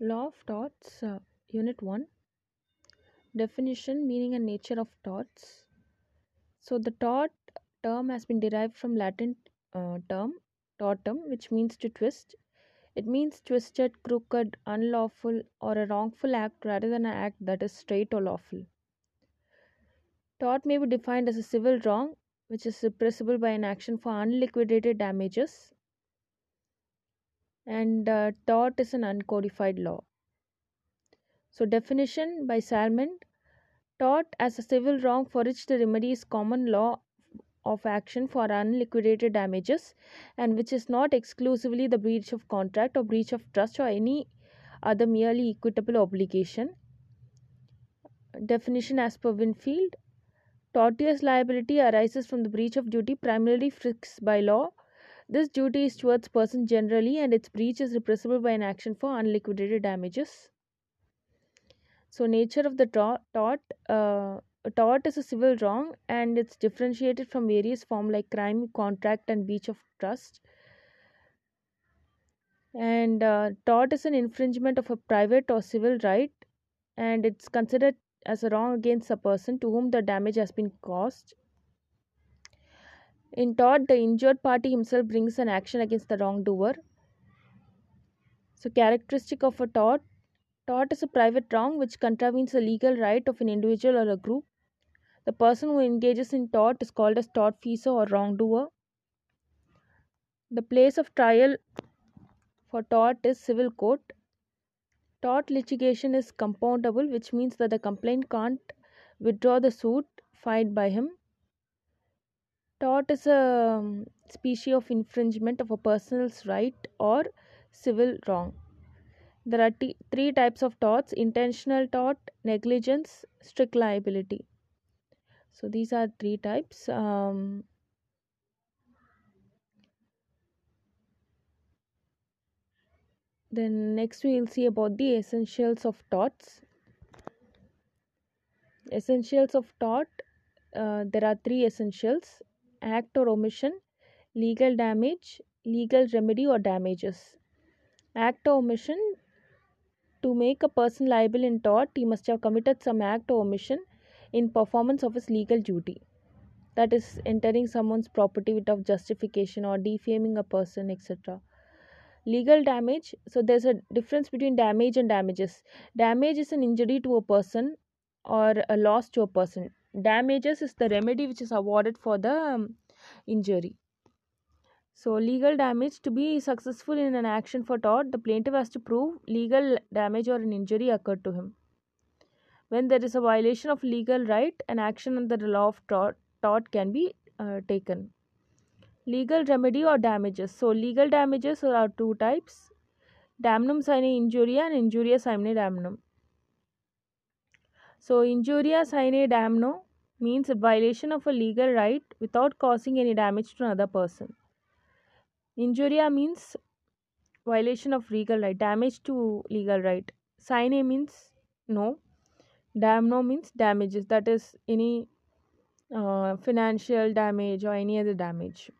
Law of Torts, uh, Unit 1 Definition, Meaning, and Nature of Torts. So, the tort term has been derived from Latin uh, term tortum, which means to twist. It means twisted, crooked, unlawful, or a wrongful act rather than an act that is straight or lawful. Tort may be defined as a civil wrong which is repressible by an action for unliquidated damages, and uh, tort is an uncodified law. So, definition by Salmond tort as a civil wrong for which the remedy is common law of action for unliquidated damages and which is not exclusively the breach of contract or breach of trust or any other merely equitable obligation. Definition as per Winfield Tortious liability arises from the breach of duty primarily fixed by law. This duty is towards person generally, and its breach is repressible by an action for unliquidated damages. So, nature of the tort, uh, a tort is a civil wrong, and it's differentiated from various forms like crime, contract, and breach of trust. And uh, tort is an infringement of a private or civil right, and it's considered as a wrong against a person to whom the damage has been caused. In tort, the injured party himself brings an action against the wrongdoer. So, characteristic of a tort tort is a private wrong which contravenes the legal right of an individual or a group. The person who engages in tort is called as tortfeasor or wrongdoer. The place of trial for tort is civil court. Tort litigation is compoundable, which means that the complainant can't withdraw the suit filed by him. Tort is a um, species of infringement of a person's right or civil wrong. There are t- three types of torts intentional tort, negligence, strict liability. So, these are three types. Um, then next we will see about the essentials of torts essentials of tort uh, there are three essentials act or omission legal damage legal remedy or damages. Act or omission to make a person liable in tort he must have committed some act or omission in performance of his legal duty. That is entering someone's property without justification or defaming a person etc legal damage so there's a difference between damage and damages. Damage is an injury to a person or a loss to a person damages is the remedy which is awarded for the um, injury. So legal damage to be successful in an action for tort the plaintiff has to prove legal damage or an injury occurred to him. When there is a violation of legal right an action under the law of tort, tort can be uh, taken. Legal remedy or damages. So legal damages are two types. Damnum sine injuria and injuria sine damnum so injuria sine damno means violation of a legal right without causing any damage to another person injuria means violation of legal right damage to legal right sine means no damno means damages that is any uh, financial damage or any other damage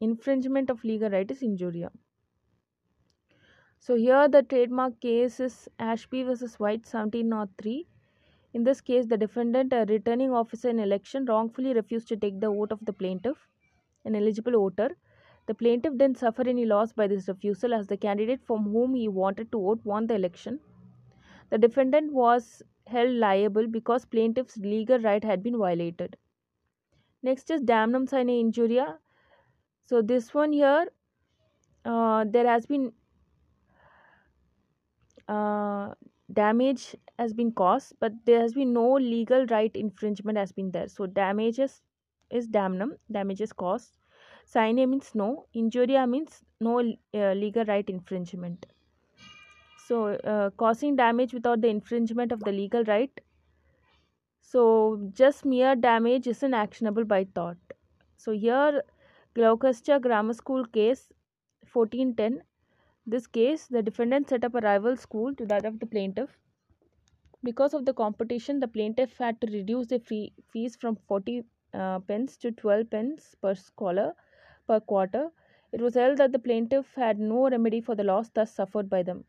infringement of legal right is injuria. So here the trademark case is Ashby versus White 1703. In this case, the defendant, a returning officer in election, wrongfully refused to take the vote of the plaintiff, an eligible voter. The plaintiff didn't suffer any loss by this refusal as the candidate from whom he wanted to vote won the election. The defendant was held liable because plaintiff's legal right had been violated. Next is damnum sine injuria so this one here uh, there has been uh, damage has been caused but there has been no legal right infringement has been there. So damages is damnum damages caused. Sine means no injuria means no uh, legal right infringement. So uh, causing damage without the infringement of the legal right. So just mere damage isn't actionable by tort so here Gloucester Grammar School case 1410. This case, the defendant set up a rival school to that of the plaintiff. Because of the competition, the plaintiff had to reduce the fee, fees from 40 uh, pence to 12 pence per scholar per quarter. It was held that the plaintiff had no remedy for the loss thus suffered by them.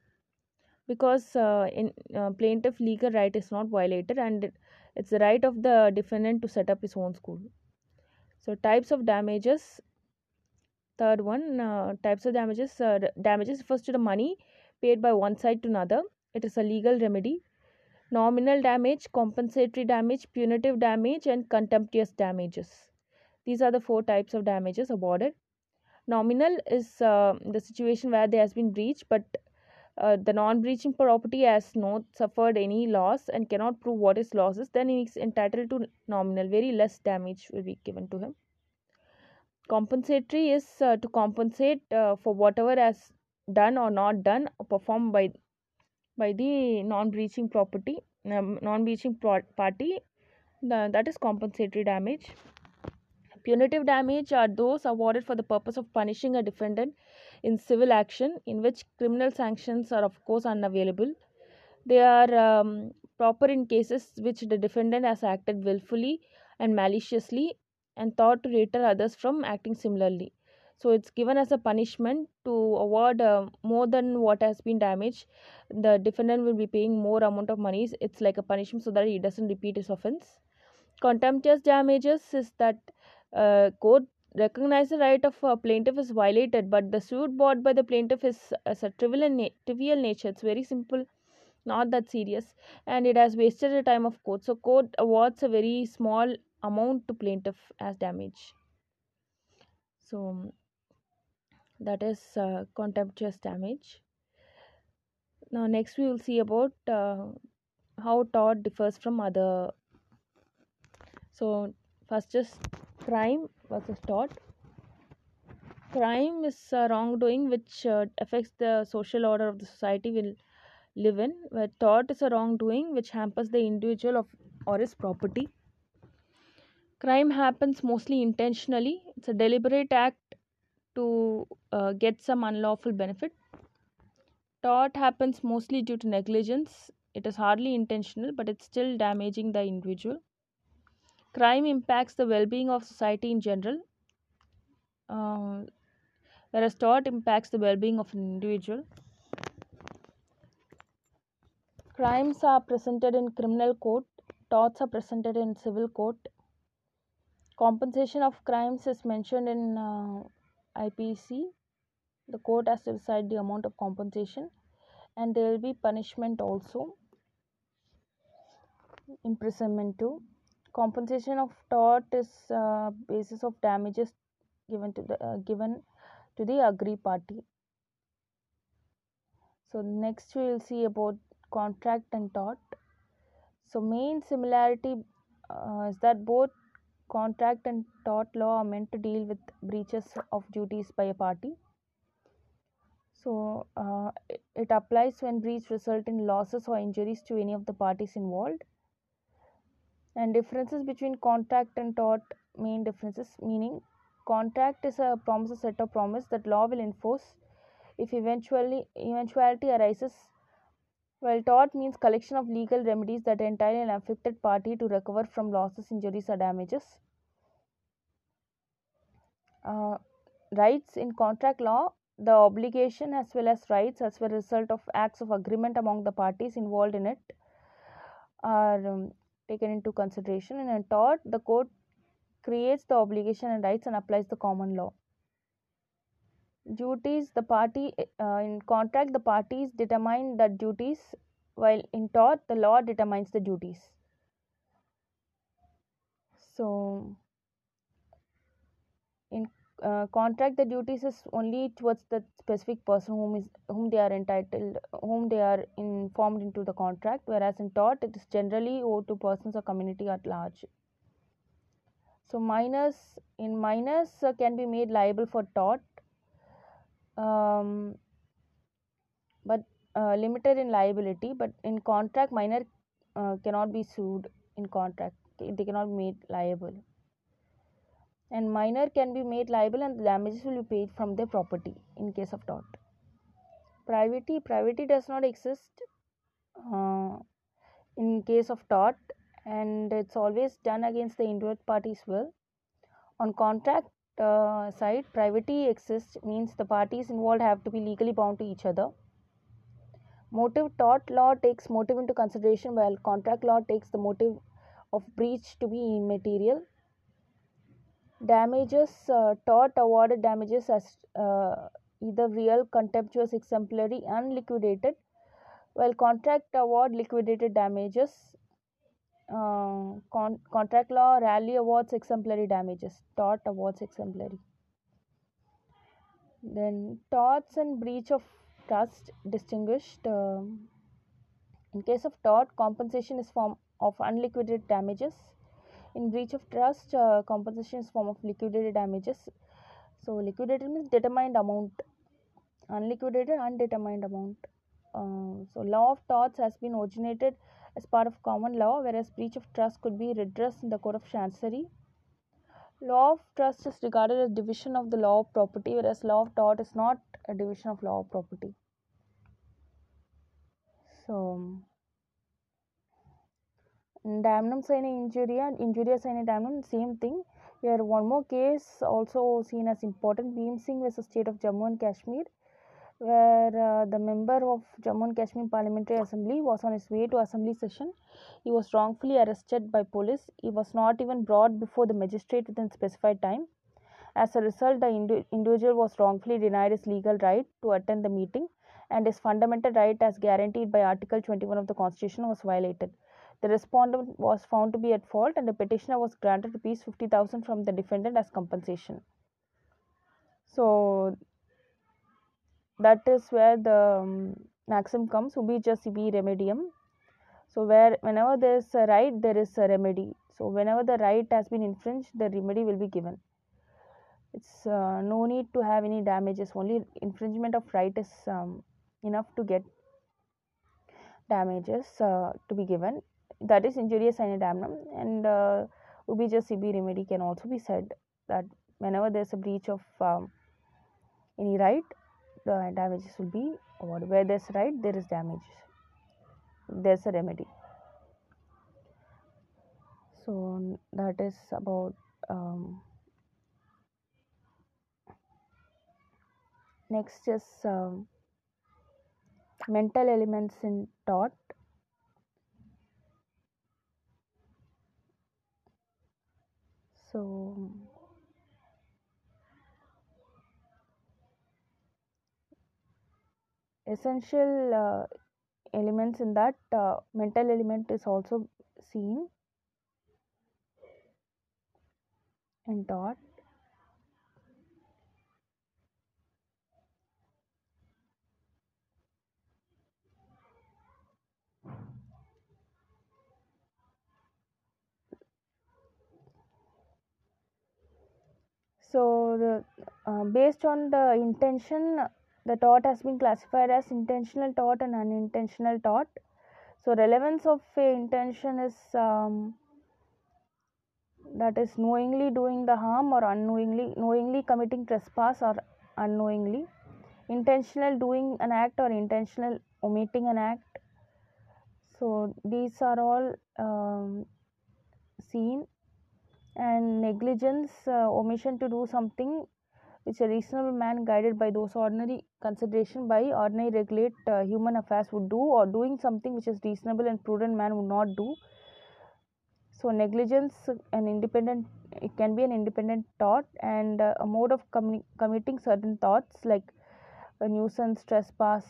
because uh, in uh, plaintiff legal right is not violated and it, it's the right of the defendant to set up his own school so types of damages third one uh, types of damages uh, damages refers to the money paid by one side to another it is a legal remedy nominal damage compensatory damage punitive damage and contemptuous damages. These are the four types of damages awarded. Nominal is uh, the situation where there has been breach but uh, the non-breaching property has not suffered any loss and cannot prove what his loss is then he is entitled to nominal. Very less damage will be given to him. Compensatory is uh, to compensate uh, for whatever has done or not done or performed by by the non-breaching property um, non-breaching party the, that is compensatory damage. Punitive damage are those awarded for the purpose of punishing a defendant in civil action in which criminal sanctions are of course unavailable. They are um, proper in cases which the defendant has acted willfully and maliciously and thought to deter others from acting similarly so it's given as a punishment to award uh, more than what has been damaged. The defendant will be paying more amount of money it's like a punishment so that he doesn't repeat his offense. Contemptuous damages is that uh, court recognize the right of a plaintiff is violated but the suit brought by the plaintiff is as a trivial, na- trivial nature. It's very simple not that serious and it has wasted the time of court. So court awards a very small amount to plaintiff as damage. So that is uh, contemptuous damage. Now next we will see about uh, how tort differs from other. So first is crime versus tort crime is a wrongdoing which uh, affects the social order of the society we live in where tort is a wrongdoing which hampers the individual of or his property. Crime happens mostly intentionally. It's a deliberate act to uh, get some unlawful benefit. Tort happens mostly due to negligence. It is hardly intentional but it's still damaging the individual. Crime impacts the well-being of society in general. Uh, whereas tort impacts the well-being of an individual. Crimes are presented in criminal court. Torts are presented in civil court. Compensation of crimes is mentioned in uh, IPC the court has to decide the amount of compensation and there will be punishment also imprisonment too. Compensation of tort is uh, basis of damages given to the uh, given to the agree party. So next we will see about contract and tort. So main similarity uh, is that both contract and tort law are meant to deal with breaches of duties by a party. So uh, it applies when breach result in losses or injuries to any of the parties involved. And differences between contract and tort main differences meaning contract is a promise a set of promise that law will enforce if eventually eventuality arises while tort means collection of legal remedies that entitle an affected party to recover from losses injuries or damages uh, rights in contract law the obligation as well as rights as a result of acts of agreement among the parties involved in it are um, taken into consideration. In a tort, the court creates the obligation and rights and applies the common law. Duties, the party uh, in contract, the parties determine the duties, while in tort, the law determines the duties. So, in uh, contract, the duties is only towards the specific person whom is whom they are entitled, whom they are informed into the contract. Whereas in tort, it is generally owed to persons or community at large. So minors in minors uh, can be made liable for tort, um, but uh, limited in liability. But in contract, minor uh, cannot be sued in contract; they cannot be made liable and minor can be made liable and the damages will be paid from their property in case of tort. Privity, privity does not exist uh, in case of tort and it's always done against the injured party's will. On contract uh, side, privity exists means the parties involved have to be legally bound to each other. Motive tort law takes motive into consideration while contract law takes the motive of breach to be immaterial. Damages uh, tort awarded damages as uh, either real, contemptuous, exemplary, unliquidated, while contract award liquidated damages. Uh, con- contract law rarely awards exemplary damages. Tort awards exemplary. Then torts and breach of trust distinguished. Um, in case of tort, compensation is form of unliquidated damages. In breach of trust, uh, compensation is form of liquidated damages. So liquidated means determined amount. Unliquidated, undetermined amount. Uh, so law of torts has been originated as part of common law, whereas breach of trust could be redressed in the court of chancery. Law of trust is regarded as division of the law of property, whereas law of tort is not a division of law of property. So, damnum sine injuria, injuria sine damnum, same thing. Here, one more case also seen as important Bhim Singh versus State of Jammu and Kashmir, where uh, the member of Jammu and Kashmir Parliamentary Assembly was on his way to assembly session. He was wrongfully arrested by police. He was not even brought before the magistrate within specified time. As a result, the indi- individual was wrongfully denied his legal right to attend the meeting, and his fundamental right, as guaranteed by Article 21 of the Constitution, was violated. The respondent was found to be at fault, and the petitioner was granted rupees 50,000 from the defendant as compensation. So, that is where the um, maxim comes ubi just remedium. So where whenever there is a right there is a remedy. So whenever the right has been infringed the remedy will be given. It's uh, no need to have any damages. Only infringement of right is um, enough to get damages uh, to be given. That is injuria sine damnum. And uh, ubi just remedy can also be said that whenever there is a breach of um, any right the damages will be awarded. Where there's right, there is damage. There's a remedy. So that is about um, next is um, mental elements in tort. So essential uh, elements in that uh, mental element is also seen and taught so the uh, based on the intention the tort has been classified as intentional tort and unintentional tort. So relevance of intention is um, that is knowingly doing the harm or unknowingly knowingly committing trespass or unknowingly. Intentional doing an act or intentional omitting an act. So these are all um, seen. And negligence uh, omission to do something which a reasonable man guided by those ordinary consideration by ordinary regulate uh, human affairs would do or doing something which is reasonable and prudent man would not do. So negligence an independent it can be an independent tort and uh, a mode of commi- committing certain torts like a nuisance trespass.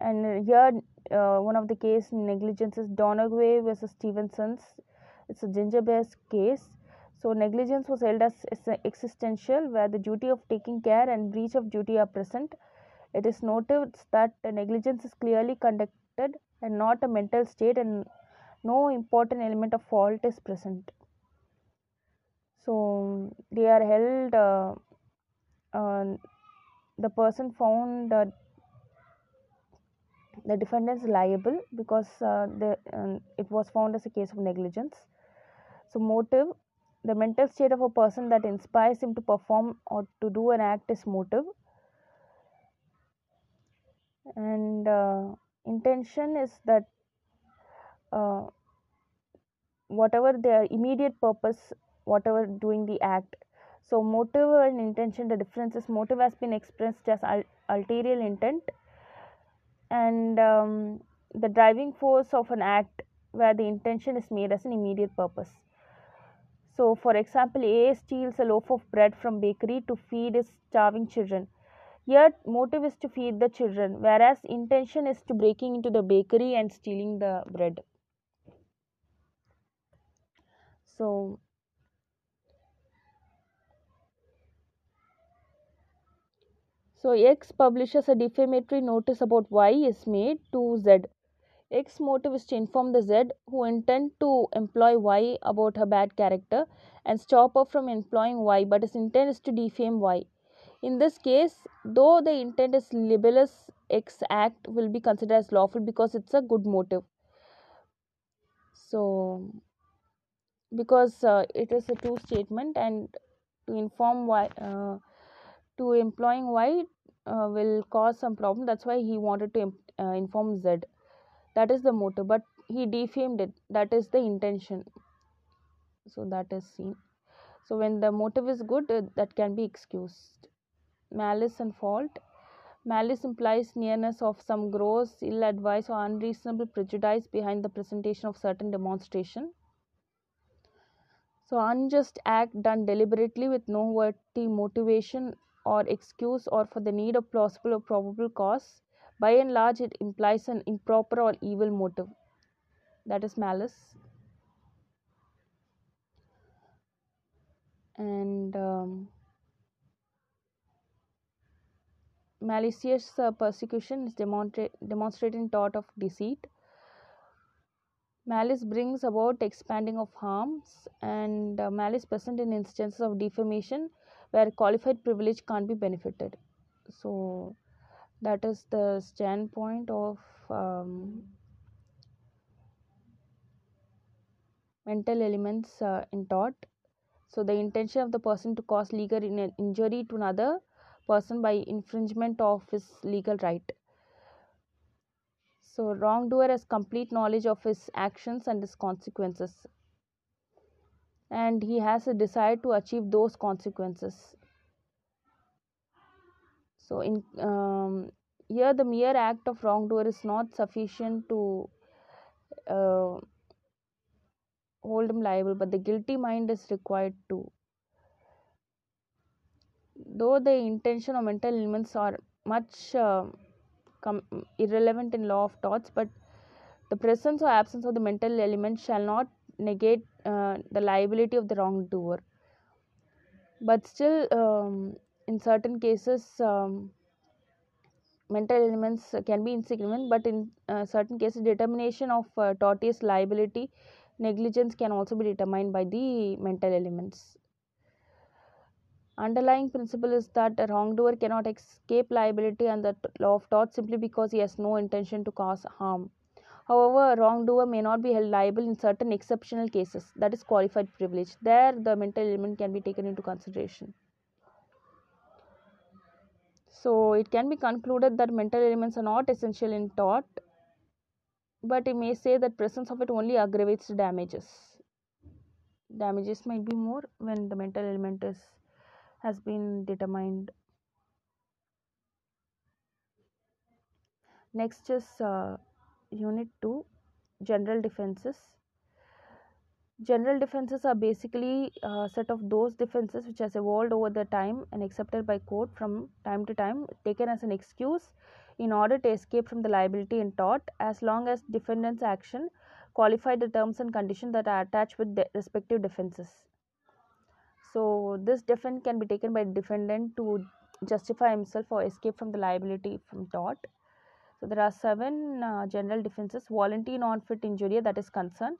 And here uh, one of the case negligence is Donoghue versus Stevenson's. It's a ginger case so negligence was held as existential where the duty of taking care and breach of duty are present. It is noted that negligence is clearly conducted and not a mental state and no important element of fault is present. So they are held uh, uh, the person found uh, the defendant is liable because uh, the, it was found as a case of negligence. So motive the mental state of a person that inspires him to perform or to do an act is motive. And uh, intention is that uh, whatever their immediate purpose whatever doing the act. So motive and intention the difference is motive has been expressed as ul- ulterior intent. And um, the driving force of an act where the intention is made as an immediate purpose. So, for example, A steals a loaf of bread from bakery to feed his starving children. Here, motive is to feed the children, whereas intention is to breaking into the bakery and stealing the bread. So, so X publishes a defamatory notice about Y is made to Z. X motive is to inform the Z who intend to employ Y about her bad character and stop her from employing Y, but his intent is to defame Y. In this case, though the intent is libellous, X act will be considered as lawful because it's a good motive. So, because uh, it is a true statement and to inform Y, uh, to employing Y uh, will cause some problem. That's why he wanted to uh, inform Z that is the motive but he defamed it. That is the intention. So that is seen. So when the motive is good uh, that can be excused. Malice and fault. Malice implies nearness of some gross ill advice or unreasonable prejudice behind the presentation of certain demonstration. So unjust act done deliberately with no worthy motivation or excuse or for the need of plausible or probable cause by and large it implies an improper or evil motive. That is malice. And um, malicious uh, persecution is demonstrate, demonstrating thought of deceit. Malice brings about expanding of harms and uh, malice present in instances of defamation where qualified privilege can't be benefited. So that is the standpoint of um, mental elements uh, in tort so the intention of the person to cause legal in- injury to another person by infringement of his legal right. So wrongdoer has complete knowledge of his actions and his consequences. And he has a desire to achieve those consequences so in um, here the mere act of wrongdoer is not sufficient to uh, hold him liable but the guilty mind is required too though the intention or mental elements are much uh, irrelevant in law of torts but the presence or absence of the mental element shall not negate uh, the liability of the wrongdoer. But still um, in certain cases um, mental elements can be insignificant but in uh, certain cases determination of uh, tortious liability negligence can also be determined by the mental elements. Underlying principle is that a wrongdoer cannot escape liability under the law of tort simply because he has no intention to cause harm. However a wrongdoer may not be held liable in certain exceptional cases that is qualified privilege. There the mental element can be taken into consideration so it can be concluded that mental elements are not essential in tort, but it may say that presence of it only aggravates damages. Damages might be more when the mental element is has been determined. Next is uh, Unit 2 General Defenses. General defenses are basically a set of those defenses which has evolved over the time and accepted by court from time to time taken as an excuse in order to escape from the liability in tort as long as defendant's action qualify the terms and conditions that are attached with the respective defenses. So this defense can be taken by defendant to justify himself or escape from the liability from tort. So there are seven uh, general defenses: volenti non-fit injuria that is concern,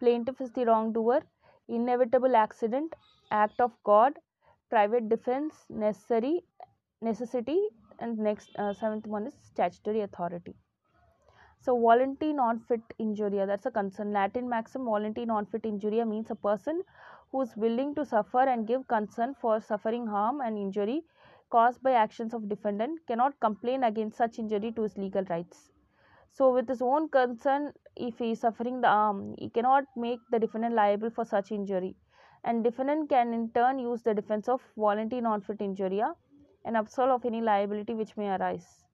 plaintiff is the wrongdoer, inevitable accident, act of God, private defense, necessary, necessity, and next uh, seventh one is statutory authority. So volenti non-fit injuria that's a concern. Latin maxim volenti non-fit injuria means a person who is willing to suffer and give consent for suffering harm and injury caused by actions of defendant cannot complain against such injury to his legal rights. So with his own consent, if he is suffering the arm, he cannot make the defendant liable for such injury. And defendant can in turn use the defense of volenti non-fit injuria and absolve of any liability which may arise.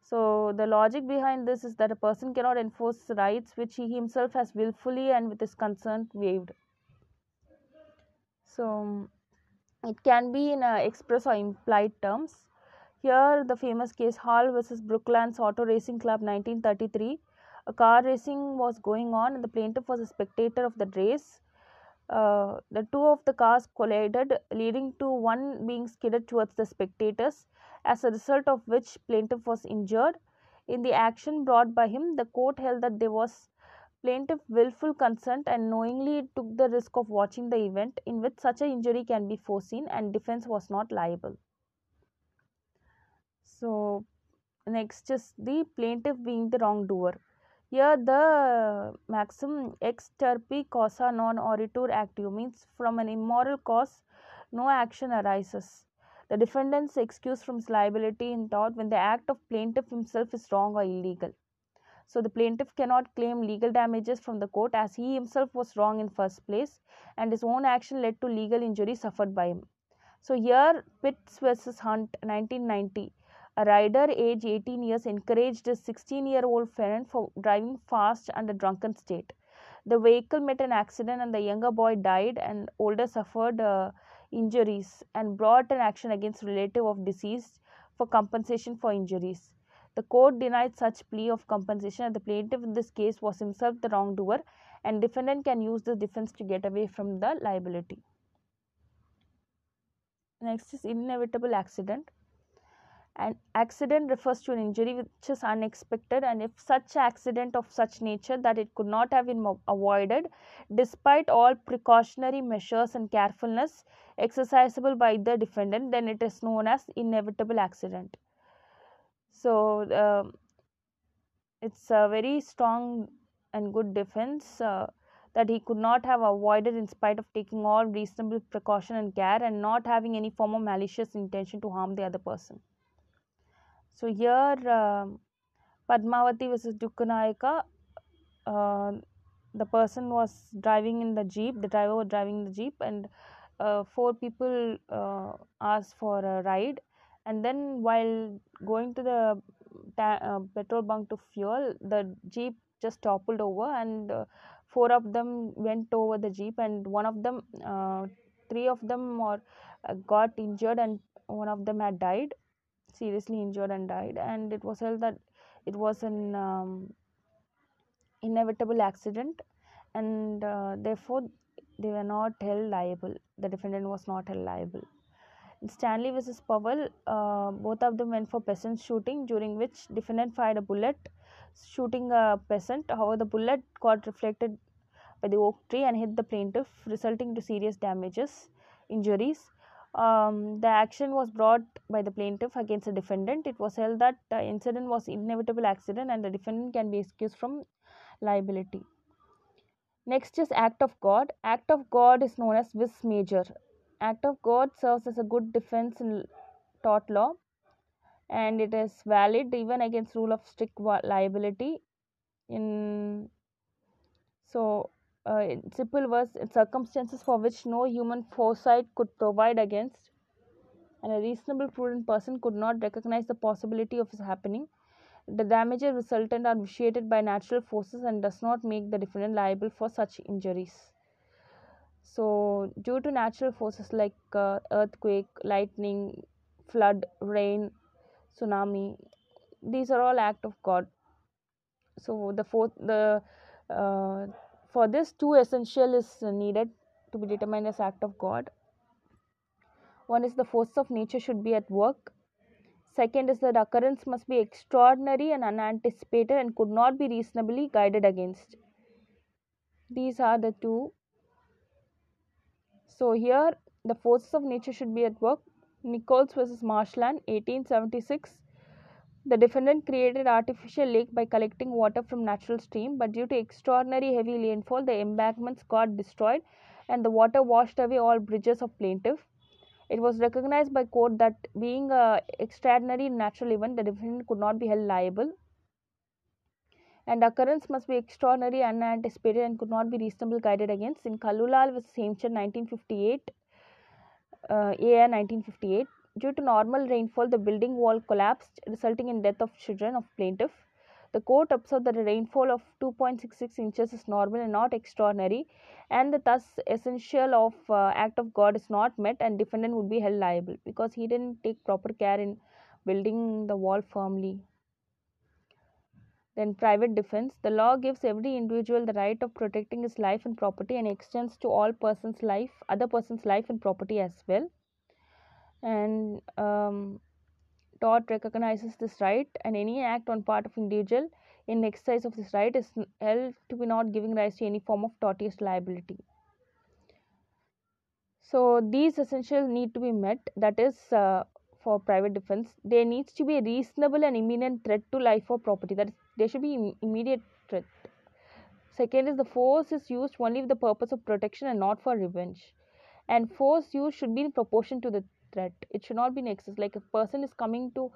So, the logic behind this is that a person cannot enforce rights which he himself has willfully and with his consent waived. So, it can be in uh, express or implied terms. Here, the famous case Hall versus Brooklands Auto Racing Club 1933. A car racing was going on, and the plaintiff was a spectator of the race. Uh, the two of the cars collided, leading to one being skidded towards the spectators, as a result of which plaintiff was injured. In the action brought by him, the court held that there was plaintiff willful consent and knowingly took the risk of watching the event in which such a injury can be foreseen and defense was not liable. So, next is the plaintiff being the wrongdoer. Here the maxim ex turpi causa non oritur actio means from an immoral cause no action arises. The defendant's excuse from his liability in tort when the act of plaintiff himself is wrong or illegal. So the plaintiff cannot claim legal damages from the court as he himself was wrong in first place and his own action led to legal injury suffered by him. So here Pitts versus Hunt 1990 a rider aged 18 years encouraged his 16 year old friend for driving fast under drunken state. The vehicle met an accident and the younger boy died and older suffered uh, injuries and brought an action against relative of deceased for compensation for injuries. The court denied such plea of compensation and the plaintiff in this case was himself the wrongdoer and defendant can use the defense to get away from the liability. Next is inevitable accident. An accident refers to an injury which is unexpected, and if such accident of such nature that it could not have been avoided, despite all precautionary measures and carefulness exercisable by the defendant, then it is known as inevitable accident. So, uh, it's a very strong and good defense uh, that he could not have avoided in spite of taking all reasonable precaution and care and not having any form of malicious intention to harm the other person. So here uh, Padmavati versus Dugganaika, uh, the person was driving in the jeep, the driver was driving the jeep and uh, four people uh, asked for a ride. And then while going to the uh, petrol bunk to fuel, the jeep just toppled over and uh, four of them went over the jeep and one of them, three of them or got injured and one of them had died seriously injured and died. And it was held that it was an um, inevitable accident. And uh, therefore they were not held liable. The defendant was not held liable. In stanley versus powell uh, both of them went for peasant shooting during which defendant fired a bullet shooting a peasant. However the bullet got reflected by the oak tree and hit the plaintiff resulting to serious damages injuries um, the action was brought by the plaintiff against the defendant. It was held that the incident was inevitable accident and the defendant can be excused from liability. Next is Act of God. Act of God is known as vis major. Act of God serves as a good defense in tort law and it is valid even against rule of strict liability in so uh, simple words, circumstances for which no human foresight could provide against, and a reasonable, prudent person could not recognize the possibility of its happening. The damages resultant are vitiated by natural forces and does not make the defendant liable for such injuries. So, due to natural forces like uh, earthquake, lightning, flood, rain, tsunami, these are all act of God. So, the fourth, the uh, for this, two essential is needed to be determined as act of God. One is the force of nature should be at work. Second is that occurrence must be extraordinary and unanticipated and could not be reasonably guided against. These are the two. So here the forces of nature should be at work. Nichols versus Marsland, 1876. The defendant created artificial lake by collecting water from natural stream, but due to extraordinary heavy rainfall, the embankments got destroyed and the water washed away all bridges of plaintiff. It was recognized by court that being a extraordinary natural event, the defendant could not be held liable. And occurrence must be extraordinary, and unanticipated, and could not be reasonably guided against. In Kallulal vs. Hemchand 1958, uh, AR 1958, due to normal rainfall, the building wall collapsed, resulting in death of children of plaintiff. The court observed that a rainfall of 2.66 inches is normal and not extraordinary, and that thus essential of uh, act of God is not met, and defendant would be held liable because he didn't take proper care in building the wall firmly. Then private defense. The law gives every individual the right of protecting his life and property and extends to all persons' life, other persons' life and property as well. And um, tort recognizes this right, and any act on part of individual in exercise of this right is held to be not giving rise to any form of tortious liability. So these essentials need to be met. That is uh, for private defense. There needs to be a reasonable and imminent threat to life or property. That is, there should be Im- immediate threat. Second is the force is used only with the purpose of protection and not for revenge. And force used should be in proportion to the threat. It should not be in excess. Like a person is coming to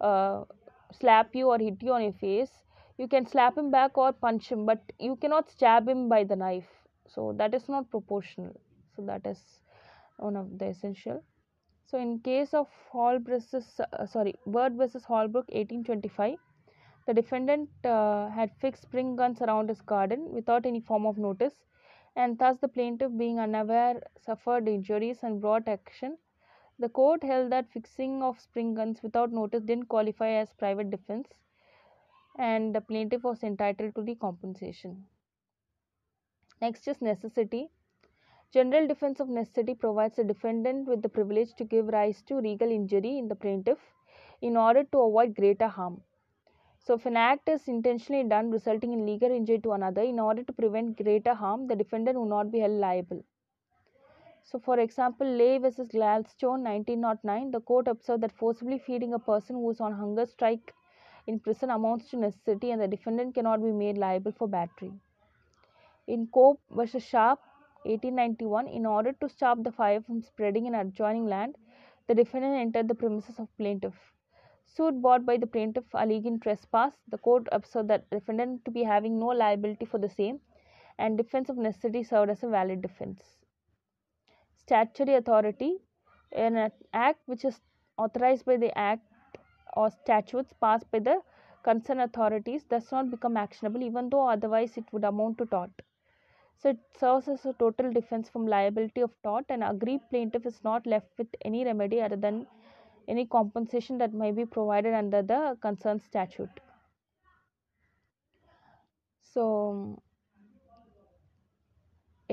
uh, slap you or hit you on your face, you can slap him back or punch him, but you cannot stab him by the knife. So that is not proportional. So that is one of the essential. So in case of Hall versus uh, sorry Bird versus Holford 1825, the defendant uh, had fixed spring guns around his garden without any form of notice, and thus the plaintiff, being unaware, suffered injuries and brought action. The court held that fixing of spring guns without notice didn't qualify as private defense, and the plaintiff was entitled to the compensation. Next is necessity. General defense of necessity provides the defendant with the privilege to give rise to legal injury in the plaintiff in order to avoid greater harm. So, if an act is intentionally done resulting in legal injury to another, in order to prevent greater harm, the defendant will not be held liable. So, for example, Leigh versus Gladstone 1909, the court observed that forcibly feeding a person who is on hunger strike in prison amounts to necessity and the defendant cannot be made liable for battery. In Cope versus Sharp 1891, in order to stop the fire from spreading in adjoining land, the defendant entered the premises of plaintiff. Suit brought by the plaintiff alleging trespass, the court observed that defendant to be having no liability for the same, and defense of necessity served as a valid defense. Statutory authority an act which is authorized by the act or statutes passed by the concerned authorities does not become actionable even though otherwise it would amount to tort. So it serves as a total defense from liability of tort and aggrieved plaintiff is not left with any remedy other than any compensation that may be provided under the concerned statute. So,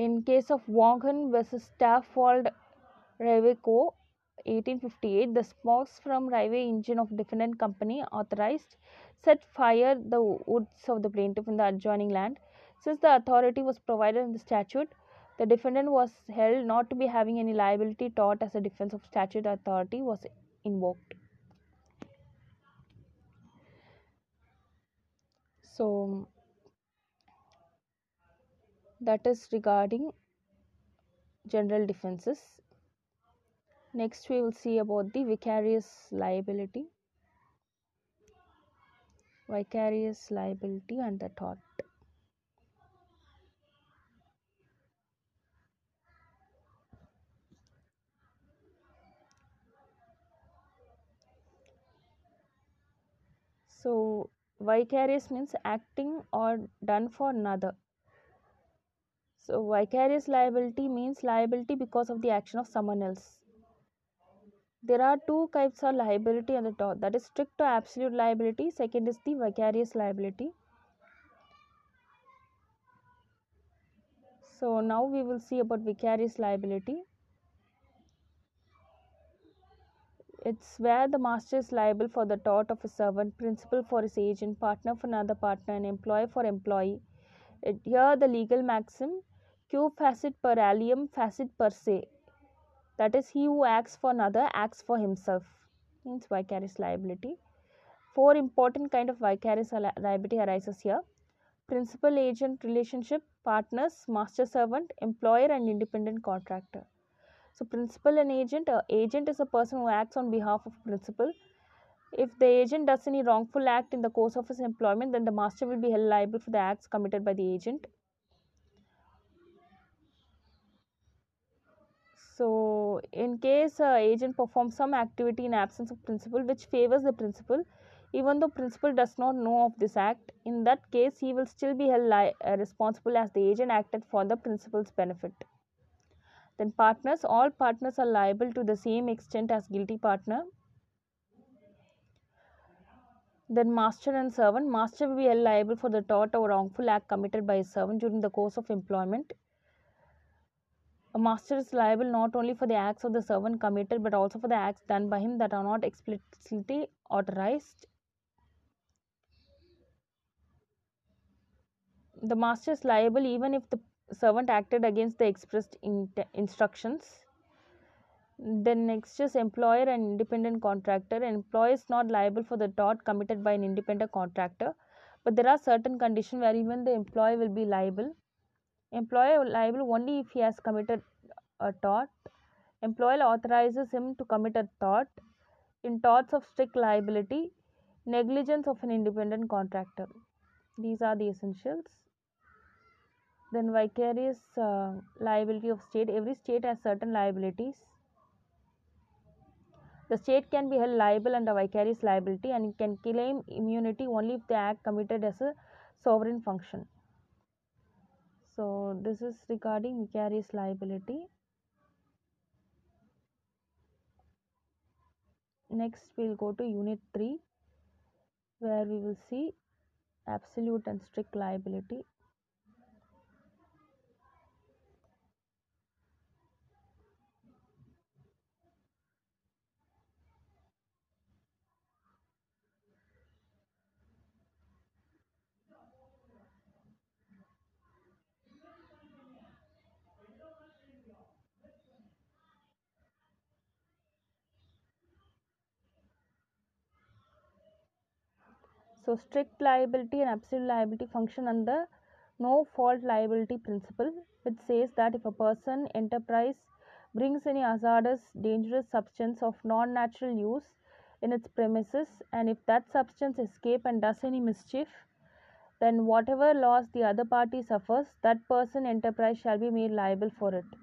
in case of Vaughan versus Stafford Railway Co. 1858, the smokes from railway engine of defendant company authorized set fire the woods of the plaintiff in the adjoining land. Since the authority was provided in the statute, the defendant was held not to be having any liability tort as a defense of statute authority was invoked. So, that is regarding general defenses. Next, we will see about the vicarious liability. Vicarious liability and the tort. So, vicarious means acting or done for another. So, vicarious liability means liability because of the action of someone else. There are two types of liability on the top that is strict or absolute liability, second is the vicarious liability. So, now we will see about vicarious liability. It's where the master is liable for the tort of a servant, principal for his agent, partner for another partner, and employer for employee. It, here, the legal maxim Qui facit per alium facit per se. That is, he who acts for another acts for himself. Means vicarious liability. Four important kind of vicarious liability arises here: principal-agent relationship, partners, master-servant, employer, and independent contractor. So, principal and agent. Agent is a person who acts on behalf of principal. If the agent does any wrongful act in the course of his employment, then the master will be held liable for the acts committed by the agent. So, in case uh, agent performs some activity in absence of principal which favors the principal, even though principal does not know of this act, in that case he will still be held li- uh, responsible as the agent acted for the principal's benefit. Then partners, all partners are liable to the same extent as guilty partner. Then master and servant, master will be held liable for the tort or wrongful act committed by his servant during the course of employment a master is liable not only for the acts of the servant committed but also for the acts done by him that are not explicitly authorized. The master is liable even if the servant acted against the expressed in- instructions. Then next is employer and independent contractor. Employer is not liable for the tort committed by an independent contractor, but there are certain conditions where even the employer will be liable employer liable only if he has committed a tort. Employer authorizes him to commit a tort. In torts of strict liability negligence of an independent contractor. These are the essentials. Then vicarious uh, liability of state. Every state has certain liabilities. The state can be held liable under vicarious liability and can claim immunity only if the act committed as a sovereign function so this is regarding vicarious liability. Next we'll go to unit 3 where we will see absolute and strict liability. So strict liability and absolute liability function under no fault liability principle which says that if a person enterprise brings any hazardous dangerous substance of non natural use in its premises and if that substance escape and does any mischief then whatever loss the other party suffers that person enterprise shall be made liable for it.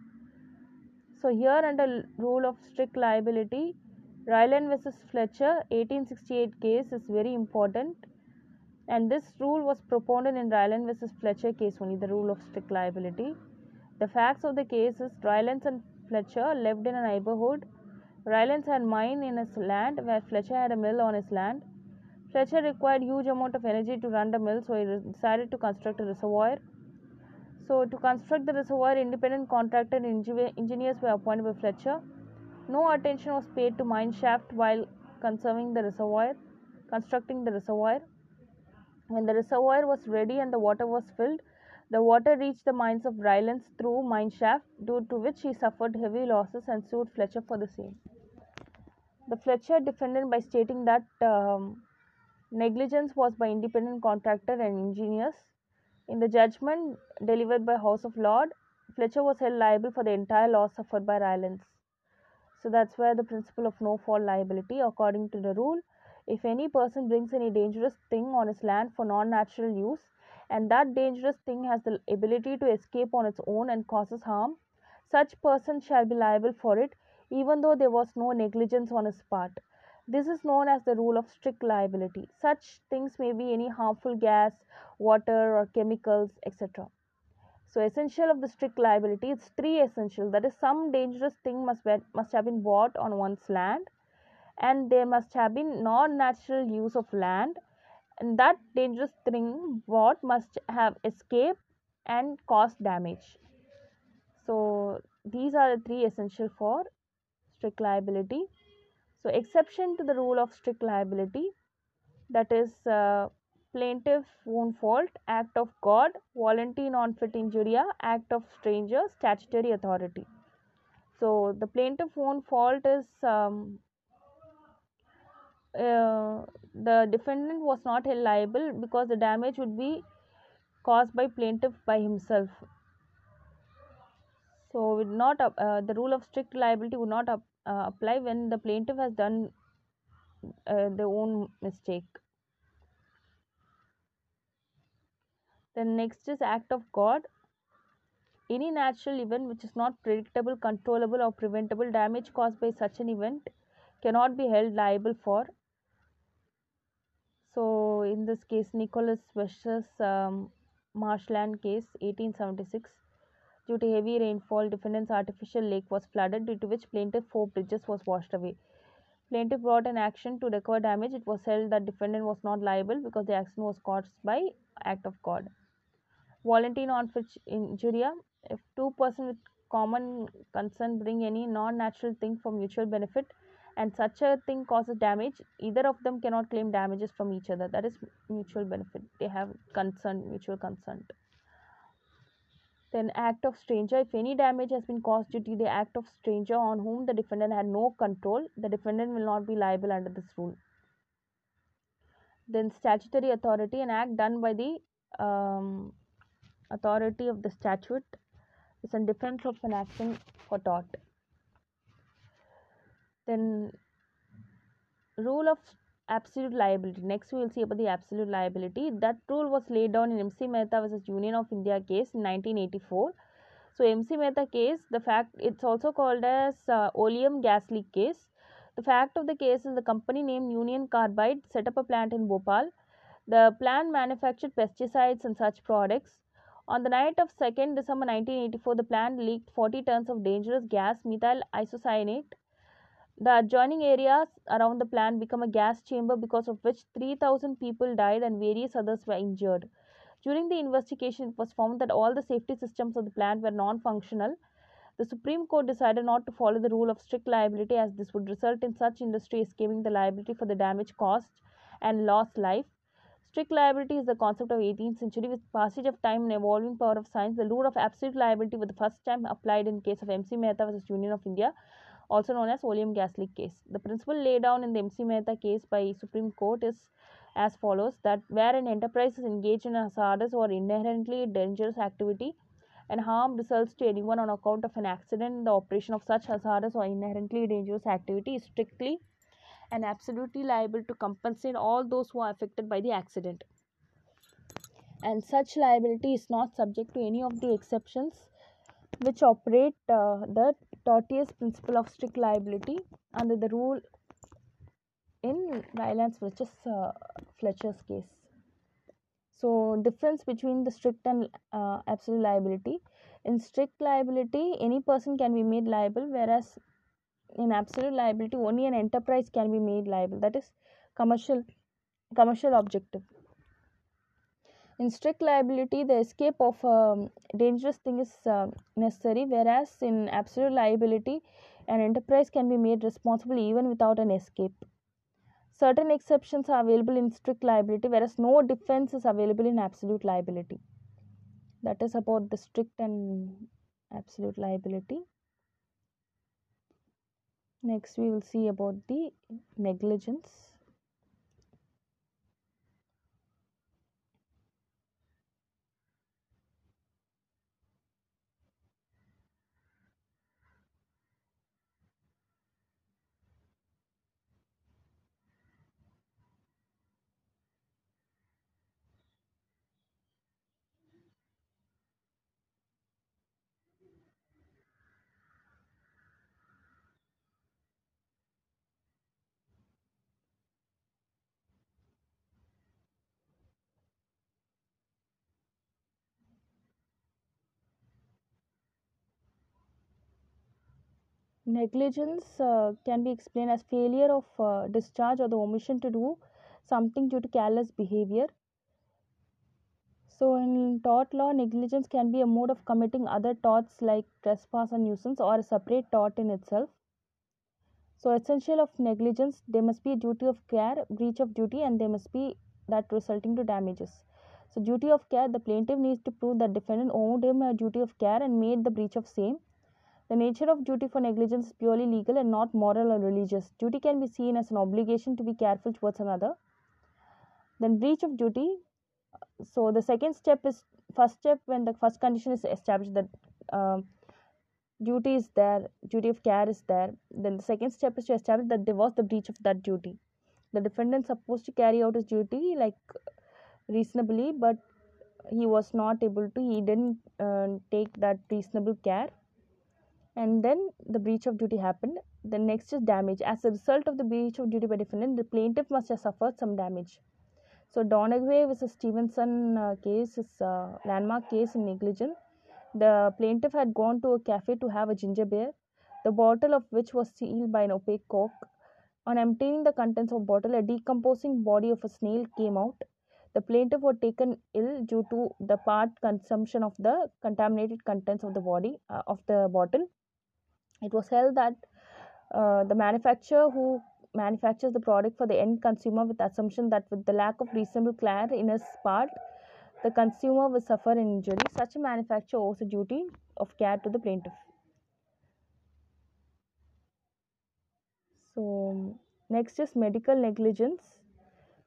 So here under rule of strict liability Ryland versus Fletcher 1868 case is very important and this rule was propounded in Ryland versus Fletcher case only the rule of strict liability. The facts of the case is Rylands and Fletcher lived in a neighborhood. Rylands had mine in his land where Fletcher had a mill on his land. Fletcher required huge amount of energy to run the mill so he decided to construct a reservoir. So to construct the reservoir independent contractor and engineers were appointed by Fletcher. No attention was paid to mine shaft while conserving the reservoir, constructing the reservoir. When the reservoir was ready and the water was filled, the water reached the mines of Rylands through mine shaft, due to which he suffered heavy losses and sued Fletcher for the same. The Fletcher defended by stating that um, negligence was by independent contractor and engineers. In the judgment delivered by House of Lord, Fletcher was held liable for the entire loss suffered by Rylands. So that's where the principle of no fault liability, according to the rule, if any person brings any dangerous thing on his land for non natural use, and that dangerous thing has the ability to escape on its own and causes harm, such person shall be liable for it, even though there was no negligence on his part. This is known as the rule of strict liability. Such things may be any harmful gas, water, or chemicals, etc. So, essential of the strict liability is three essential. That is, some dangerous thing must be, must have been bought on one's land, and there must have been non-natural use of land, and that dangerous thing bought must have escaped and caused damage. So, these are the three essential for strict liability. So, exception to the rule of strict liability that is uh, plaintiff own fault, act of God, volenti non fit injuria, act of stranger, statutory authority. So, the plaintiff own fault is um, the defendant was not held liable because the damage would be caused by plaintiff by himself. So, would not uh, the rule of strict liability would not uh, apply when the plaintiff has done uh, their own mistake. Then next is act of God. any natural event which is not predictable, controllable, or preventable damage caused by such an event cannot be held liable for. So, in this case, Nicholas versus um, Marsland case 1876. Due to heavy rainfall, defendant's artificial lake was flooded, due to which plaintiff four bridges was washed away. Plaintiff brought an action to recover damage. It was held that defendant was not liable because the action was caused by act of God. Volenti non-fit injuria. If two persons with common concern bring any non-natural thing for mutual benefit and such a thing causes damage, either of them cannot claim damages from each other. That is mutual benefit. They have concern, mutual consent. Then act of stranger. If any damage has been caused due to the act of stranger on whom the defendant had no control, the defendant will not be liable under this rule. Then statutory authority. An act done by the um, authority of the statute is in defense of an action for tort. Then rule of absolute liability. Next, we will see about the absolute liability. That rule was laid down in MC Mehta versus Union of India case in 1984. So, MC Mehta case, the fact it's also called as uh, oleum gas leak case. The fact of the case is the company named Union Carbide set up a plant in Bhopal. The plant manufactured pesticides and such products. On the night of 2nd December 1984, the plant leaked 40 tons of dangerous gas, methyl isocyanate, the adjoining areas around the plant became a gas chamber because of which 3000 people died and various others were injured. During the investigation, it was found that all the safety systems of the plant were non functional. The Supreme Court decided not to follow the rule of strict liability as this would result in such industry escaping the liability for the damage caused and lost life. Strict liability is the concept of 18th century. With passage of time and evolving power of science, the rule of absolute liability was the first time applied in case of MC Mehta versus Union of India also known as oleum gas leak case. The principle laid down in the MC Mehta case by Supreme Court is as follows that where an enterprise is engaged in a hazardous or inherently dangerous activity and harm results to anyone on account of an accident, the operation of such hazardous or inherently dangerous activity is strictly and absolutely liable to compensate all those who are affected by the accident. And such liability is not subject to any of the exceptions which operate uh, the tortious principle of strict liability under the rule in Rylands versus uh, Fletcher's case. So, difference between the strict and uh, absolute liability. In strict liability, any person can be made liable, whereas in absolute liability, only an enterprise can be made liable. That is commercial commercial objective in strict liability the escape of a um, dangerous thing is uh, necessary whereas in absolute liability an enterprise can be made responsible even without an escape. Certain exceptions are available in strict liability whereas no defense is available in absolute liability. That is about the strict and absolute liability. Next we will see about the negligence Negligence uh, can be explained as failure of uh, discharge or the omission to do something due to careless behavior. So, in tort law, negligence can be a mode of committing other torts like trespass and nuisance or a separate tort in itself. So, essential of negligence, there must be a duty of care, breach of duty, and there must be that resulting to damages. So, duty of care, the plaintiff needs to prove that defendant owed him a duty of care and made the breach of same. The nature of duty for negligence is purely legal and not moral or religious. Duty can be seen as an obligation to be careful towards another. Then breach of duty. So the second step is first step when the first condition is established that uh, duty is there, duty of care is there. Then the second step is to establish that there was the breach of that duty. The defendant supposed to carry out his duty like reasonably, but he was not able to he didn't uh, take that reasonable care and then the breach of duty happened. The next is damage. As a result of the breach of duty by defendant the plaintiff must have suffered some damage. So Donoghue vs Stevenson uh, case is a landmark case in negligence. The plaintiff had gone to a cafe to have a ginger beer the bottle of which was sealed by an opaque cork. On emptying the contents of bottle a decomposing body of a snail came out. The plaintiff was taken ill due to the part consumption of the contaminated contents of the body uh, of the bottle. It was held that uh, the manufacturer who manufactures the product for the end consumer with assumption that with the lack of reasonable care in his part, the consumer will suffer an injury. Such a manufacturer owes a duty of care to the plaintiff. So, next is medical negligence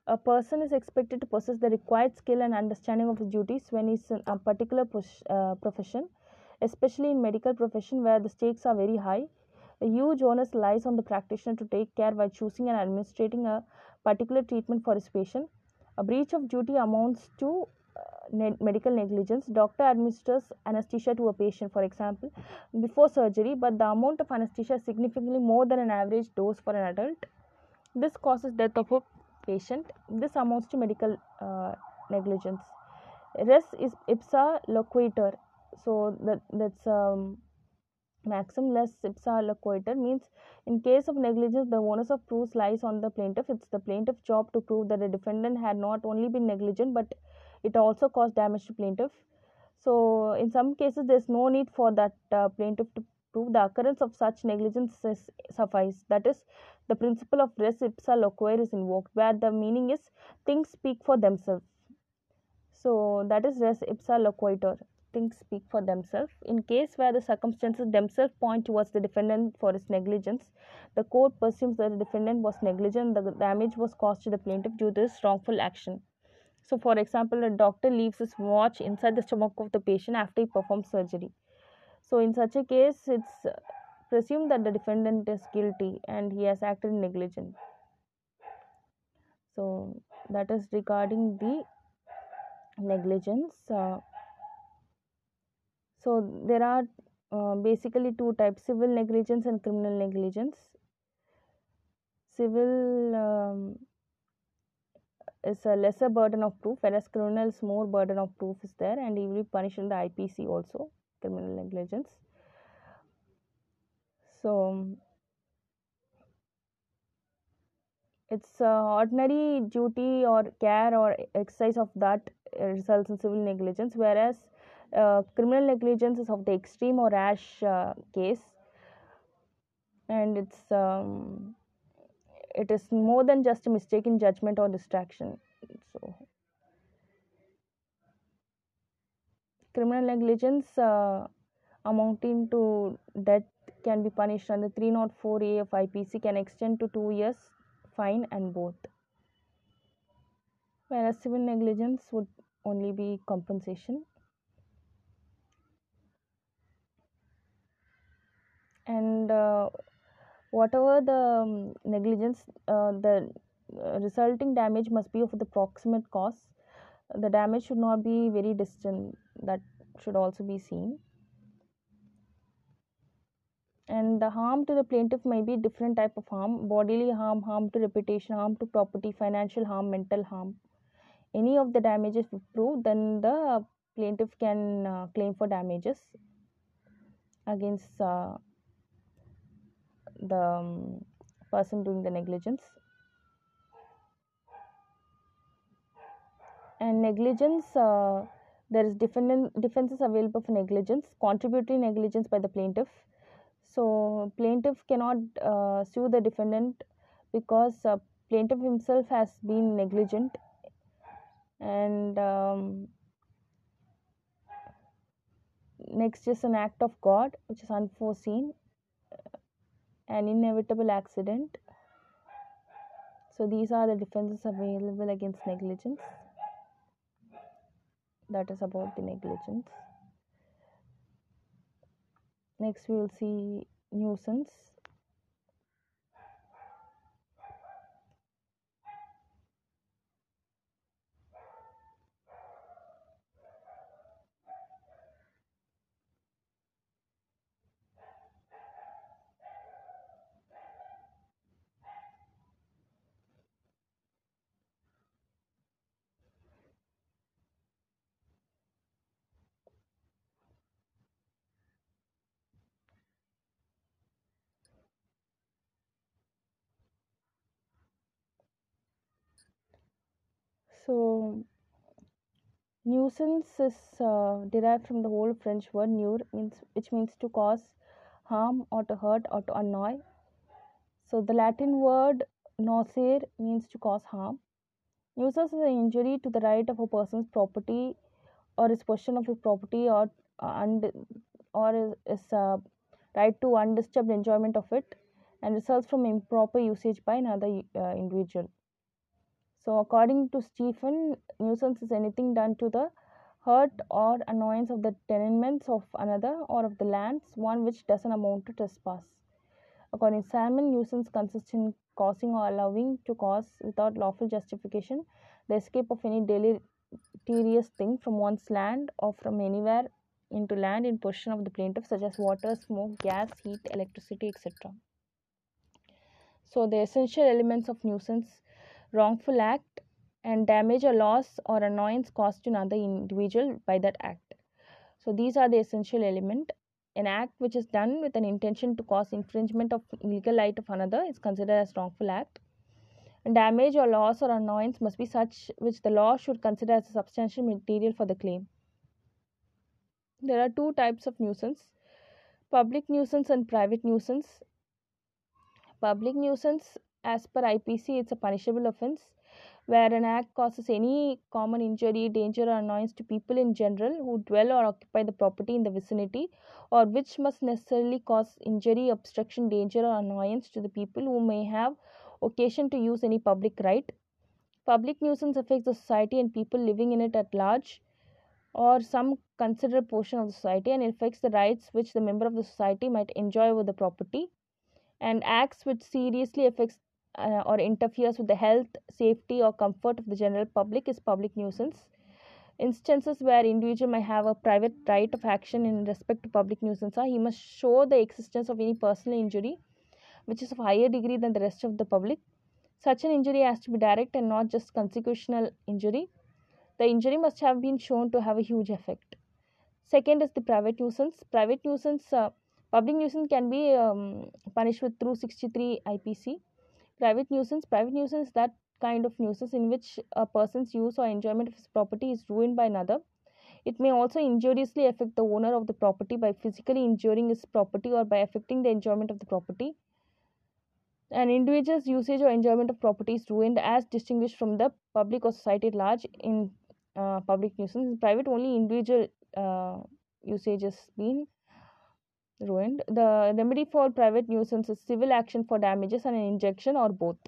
a person is expected to possess the required skill and understanding of his duties when he's in a particular uh, profession especially in medical profession where the stakes are very high a huge onus lies on the practitioner to take care while choosing and administering a particular treatment for his patient a breach of duty amounts to uh, ne medical negligence doctor administers anesthesia to a patient for example before surgery but the amount of anesthesia is significantly more than an average dose for an adult this causes death of a patient. This amounts to medical uh, negligence. Res is ipsa loquitur. So that that's um, maxim res ipsa loquitur means in case of negligence the onus of proof lies on the plaintiff. It's the plaintiff's job to prove that the defendant had not only been negligent but it also caused damage to plaintiff. So in some cases there is no need for that uh, plaintiff to prove the occurrence of such negligence is suffice. That is, the principle of res ipsa loquitur is invoked, where the meaning is things speak for themselves. So that is res ipsa loquitur. Things speak for themselves. In case where the circumstances themselves point towards the defendant for his negligence, the court presumes that the defendant was negligent. The damage was caused to the plaintiff due to his wrongful action. So, for example, a doctor leaves his watch inside the stomach of the patient after he performs surgery. So, in such a case, it's presumed that the defendant is guilty and he has acted negligent. So, that is regarding the negligence. Uh, so, there are uh, basically two types civil negligence and criminal negligence. Civil um, is a lesser burden of proof, whereas criminal is more burden of proof is there, and he will be punished in the IPC also criminal negligence. So, it's uh, ordinary duty or care or exercise of that results in civil negligence, whereas criminal negligence is of the extreme or rash uh, case, and it's um, it is more than just a mistake in judgment or distraction. So, criminal negligence uh, amounting to death can be punished under 304A of IPC can extend to 2 years fine and both. Whereas civil negligence would only be compensation. And uh, whatever the um, negligence, uh, the uh, resulting damage must be of the proximate cause. The damage should not be very distant that should also be seen and the harm to the plaintiff may be different type of harm bodily harm harm to reputation harm to property financial harm mental harm any of the damages if proved then the plaintiff can uh, claim for damages against uh, the um, person doing the negligence. And negligence uh, there is different defenses available for negligence contributory negligence by the plaintiff. So plaintiff cannot uh, sue the defendant because uh, plaintiff himself has been negligent. And um, next is an act of god which is unforeseen an inevitable accident. So these are the defenses available against negligence. That is about the negligence. Next we will see nuisance So, nuisance is uh, derived from the old French word "nuire," means which means to cause harm or to hurt or to annoy. So, the Latin word "nuisere" means to cause harm. Nuisance is an injury to the right of a person's property or his possession of his property or uh, und- or is, is uh, right to undisturbed enjoyment of it and results from improper usage by another uh, individual. So, according to Stephen, nuisance is anything done to the hurt or annoyance of the tenements of another or of the lands, one which doesn't amount to trespass. According to Salmond, nuisance consists in causing or allowing to cause, without lawful justification, the escape of any deleterious thing from one's land or from anywhere into land in possession of the plaintiff, such as water, smoke, gas, heat, electricity, etc. So, the essential elements of nuisance wrongful act and damage or loss or annoyance caused to another individual by that act. So, these are the essential element. An act which is done with an intention to cause infringement of legal right of another is considered as wrongful act. And damage or loss or annoyance must be such which the law should consider as a substantial material for the claim. There are two types of nuisance public nuisance and private nuisance. Public nuisance, as per IPC, it's a punishable offense where an act causes any common injury, danger, or annoyance to people in general who dwell or occupy the property in the vicinity, or which must necessarily cause injury, obstruction, danger, or annoyance to the people who may have occasion to use any public right. Public nuisance affects the society and people living in it at large or some considerable portion of the society and affects the rights which the member of the society might enjoy over the property and acts which seriously affects uh, or interferes with the health, safety, or comfort of the general public is public nuisance. Instances where individual may have a private right of action in respect to public nuisance are he must show the existence of any personal injury which is of higher degree than the rest of the public. Such an injury has to be direct and not just consequential injury. The injury must have been shown to have a huge effect. Second is the private nuisance. Private nuisance, uh, public nuisance can be um, punished with through 63 IPC private nuisance. Private nuisance is that kind of nuisance in which a person's use or enjoyment of his property is ruined by another. It may also injuriously affect the owner of the property by physically injuring his property or by affecting the enjoyment of the property. An individual's usage or enjoyment of property is ruined as distinguished from the public or society at large in uh, public nuisance. In private only individual uh, usage been ruined. The remedy for private nuisance is civil action for damages and an injunction or both.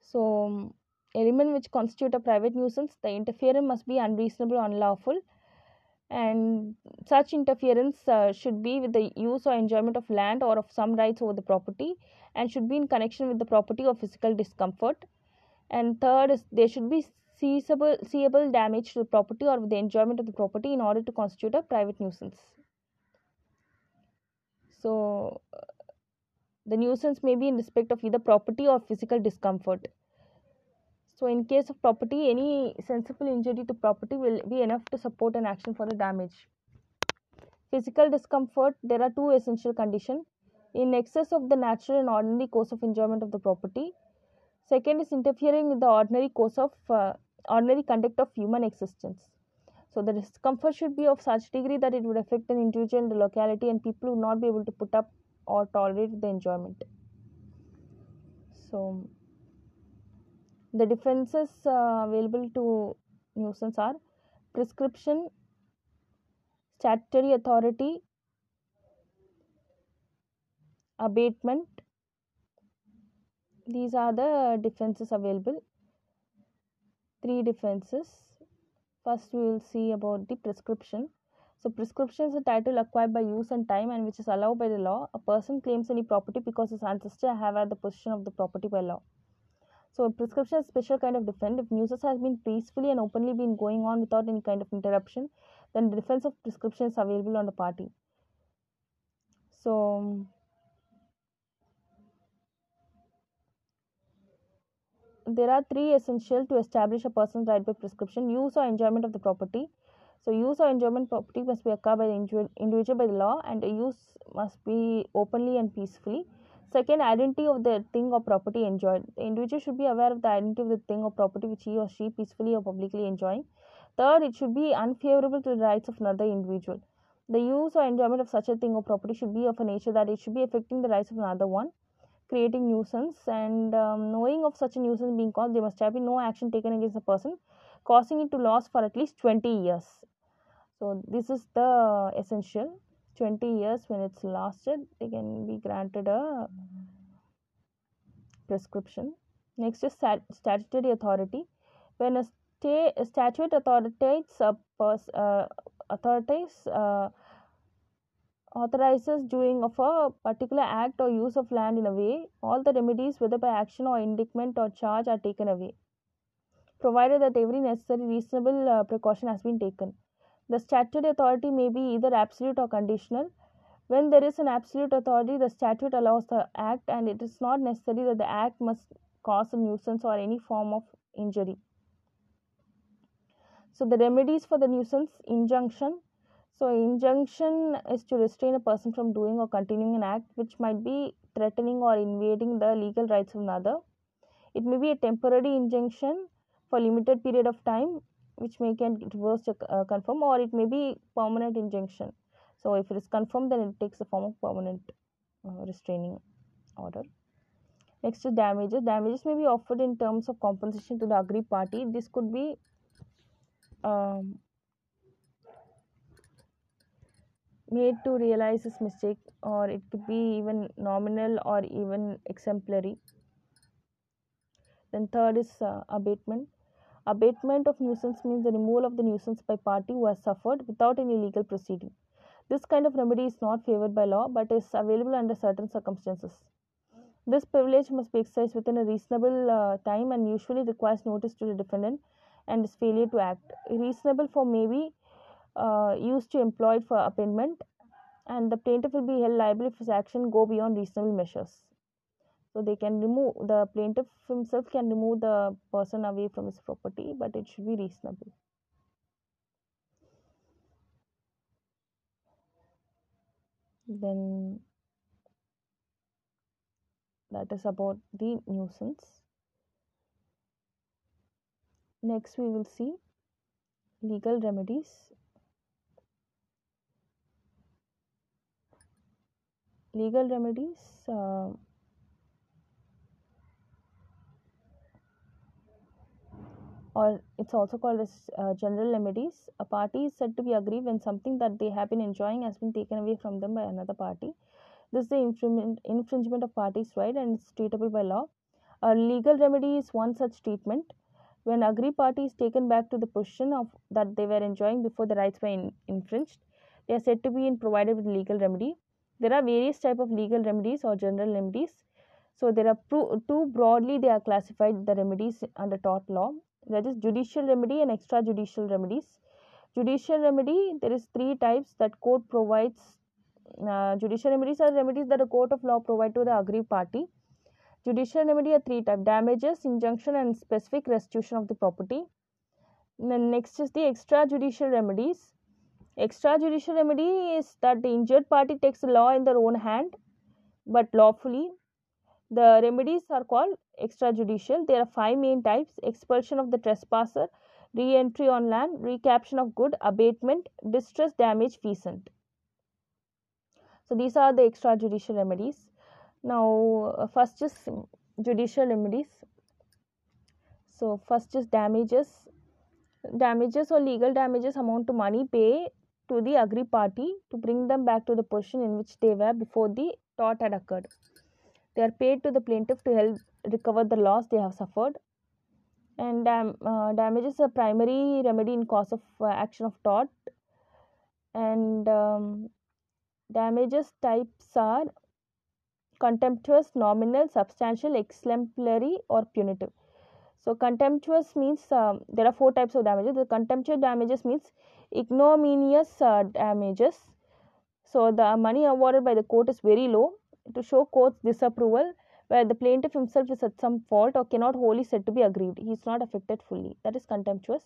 So, element which constitute a private nuisance, the interference must be unreasonable or unlawful and such interference uh, should be with the use or enjoyment of land or of some rights over the property and should be in connection with the property or physical discomfort and third is there should be seeable, seeable damage to the property or with the enjoyment of the property in order to constitute a private nuisance so, the nuisance may be in respect of either property or physical discomfort. So, in case of property, any sensible injury to property will be enough to support an action for the damage. Physical discomfort, there are two essential conditions. In excess of the natural and ordinary course of enjoyment of the property. Second is interfering with the ordinary course of uh, ordinary conduct of human existence. So the discomfort should be of such degree that it would affect an individual in the locality and people would not be able to put up or tolerate the enjoyment. So the defenses uh, available to nuisance are prescription, statutory authority, abatement. These are the defenses available. Three defenses First, we will see about the prescription. So, prescription is a title acquired by use and time and which is allowed by the law. A person claims any property because his ancestor have had the possession of the property by law. So, a prescription is a special kind of defense. If nuisance has been peacefully and openly been going on without any kind of interruption, then the defense of prescription is available on the party. So, there are three essential to establish a person's right by prescription use or enjoyment of the property so use or enjoyment property must be occurred by the individual by the law and use must be openly and peacefully Second, identity of the thing or property enjoyed. The individual should be aware of the identity of the thing or property which he or she peacefully or publicly enjoying. Third, it should be unfavorable to the rights of another individual. The use or enjoyment of such a thing or property should be of a nature that it should be affecting the rights of another one, creating nuisance, and um, knowing of such a nuisance being caused, there must have been no action taken against the person, causing it to loss for at least 20 years. So, this is the essential. 20 years when it's lasted they can be granted a prescription next is stat- statutory authority when a, sta- a statute authorities a uh, authorities uh, authorizes doing of a particular act or use of land in a way all the remedies whether by action or indictment or charge are taken away provided that every necessary reasonable uh, precaution has been taken the statutory authority may be either absolute or conditional. When there is an absolute authority, the statute allows the act, and it is not necessary that the act must cause a nuisance or any form of injury. So, the remedies for the nuisance injunction. So, injunction is to restrain a person from doing or continuing an act which might be threatening or invading the legal rights of another. It may be a temporary injunction for limited period of time which may get reversed uh, confirm or it may be permanent injunction. So if it is confirmed then it takes the form of permanent uh, restraining order. Next is damages. Damages may be offered in terms of compensation to the aggrieved party. This could be um, made to realize this mistake or it could be even nominal or even exemplary then third is uh, abatement Abatement of nuisance means the removal of the nuisance by party who has suffered without any legal proceeding. This kind of remedy is not favored by law but is available under certain circumstances. This privilege must be exercised within a reasonable uh, time and usually requires notice to the defendant and his failure to act. Reasonable for may be uh, used to employ for abatement and the plaintiff will be held liable if his action go beyond reasonable measures. So they can remove the plaintiff himself can remove the person away from his property but it should be reasonable. Then that is about the nuisance. Next we will see legal remedies legal remedies uh, or it's also called as uh, general remedies. A party is said to be aggrieved when something that they have been enjoying has been taken away from them by another party. This is the infringement, infringement of parties' right and it's treatable by law. A legal remedy is one such treatment. When aggrieved party is taken back to the position of that they were enjoying before the rights were in, infringed, they are said to be in provided with legal remedy. There are various type of legal remedies or general remedies. So there are two broadly they are classified the remedies under tort law that is judicial remedy and extrajudicial remedies. Judicial remedy, there is three types that court provides. Uh, judicial remedies are remedies that a court of law provide to the aggrieved party. Judicial remedy are three types, damages, injunction and specific restitution of the property. then next is the extrajudicial remedies. Extrajudicial remedy is that the injured party takes the law in their own hand but lawfully the remedies are called extrajudicial. There are five main types expulsion of the trespasser, re entry on land, recaption of good, abatement, distress, damage, feasant. So, these are the extrajudicial remedies. Now, uh, first is judicial remedies. So, first is damages. Damages or legal damages amount to money pay to the aggrieved party to bring them back to the position in which they were before the tort had occurred. They are paid to the plaintiff to help recover the loss they have suffered. And dam uh, damage is a primary remedy in cause of uh, action of tort. And um, damages types are contemptuous, nominal, substantial, exemplary, or punitive. So, contemptuous means um, there are four types of damages. The contemptuous damages means ignominious uh, damages. So, the money awarded by the court is very low to show court's disapproval where the plaintiff himself is at some fault or cannot wholly said to be aggrieved. He is not affected fully. That is contemptuous.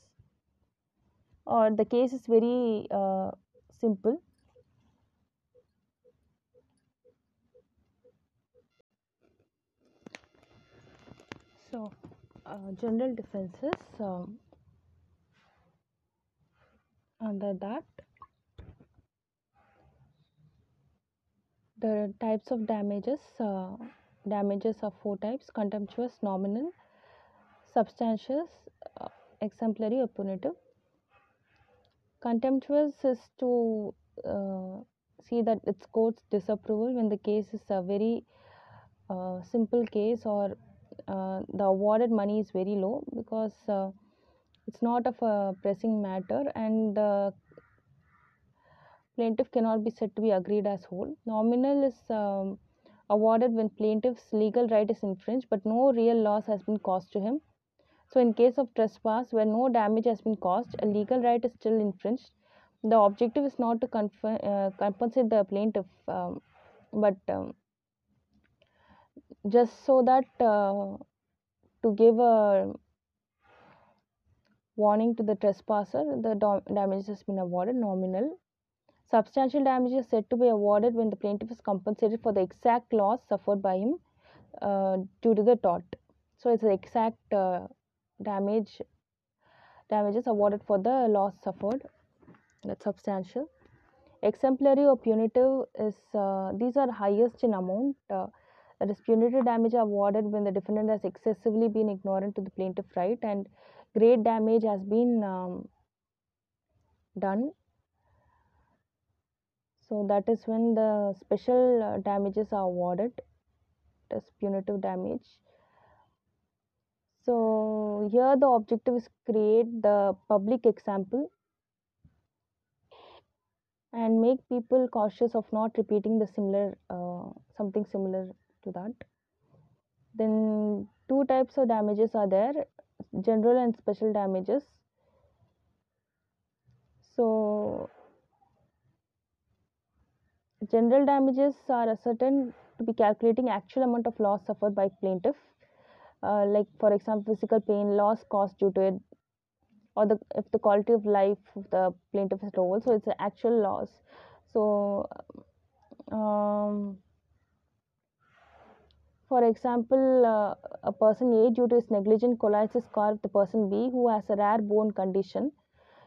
Or the case is very uh, simple. So, uh, general defenses um, under that the types of damages uh, damages are four types contemptuous nominal substantial uh, exemplary or punitive contemptuous is to uh, see that its court's disapproval when the case is a very uh, simple case or uh, the awarded money is very low because uh, it's not of a pressing matter and the plaintiff cannot be said to be agreed as whole. Nominal is um, awarded when plaintiff's legal right is infringed but no real loss has been caused to him. So, in case of trespass where no damage has been caused, a legal right is still infringed. The objective is not to conf- uh, compensate the plaintiff, um, but um, just so that uh, to give a warning to the trespasser, the damage has been awarded nominal. Substantial damage is said to be awarded when the plaintiff is compensated for the exact loss suffered by him uh, due to the tort. So it's the exact uh, damage damages awarded for the loss suffered. That's substantial. Exemplary or punitive is uh, these are highest in amount. That is punitive damage awarded when the defendant has excessively been ignorant to the plaintiff right and great damage has been um, done. So that is when the special uh, damages are awarded. As punitive damage. So here the objective is create the public example and make people cautious of not repeating the similar uh, something similar to that. Then two types of damages are there general and special damages. So general damages are ascertained to be calculating actual amount of loss suffered by plaintiff. Uh, like for example physical pain loss caused due to it or the if the quality of life of the plaintiff is low so it's an actual loss. So um, for example, uh, a person A due to his negligent collides his car with the person B who has a rare bone condition.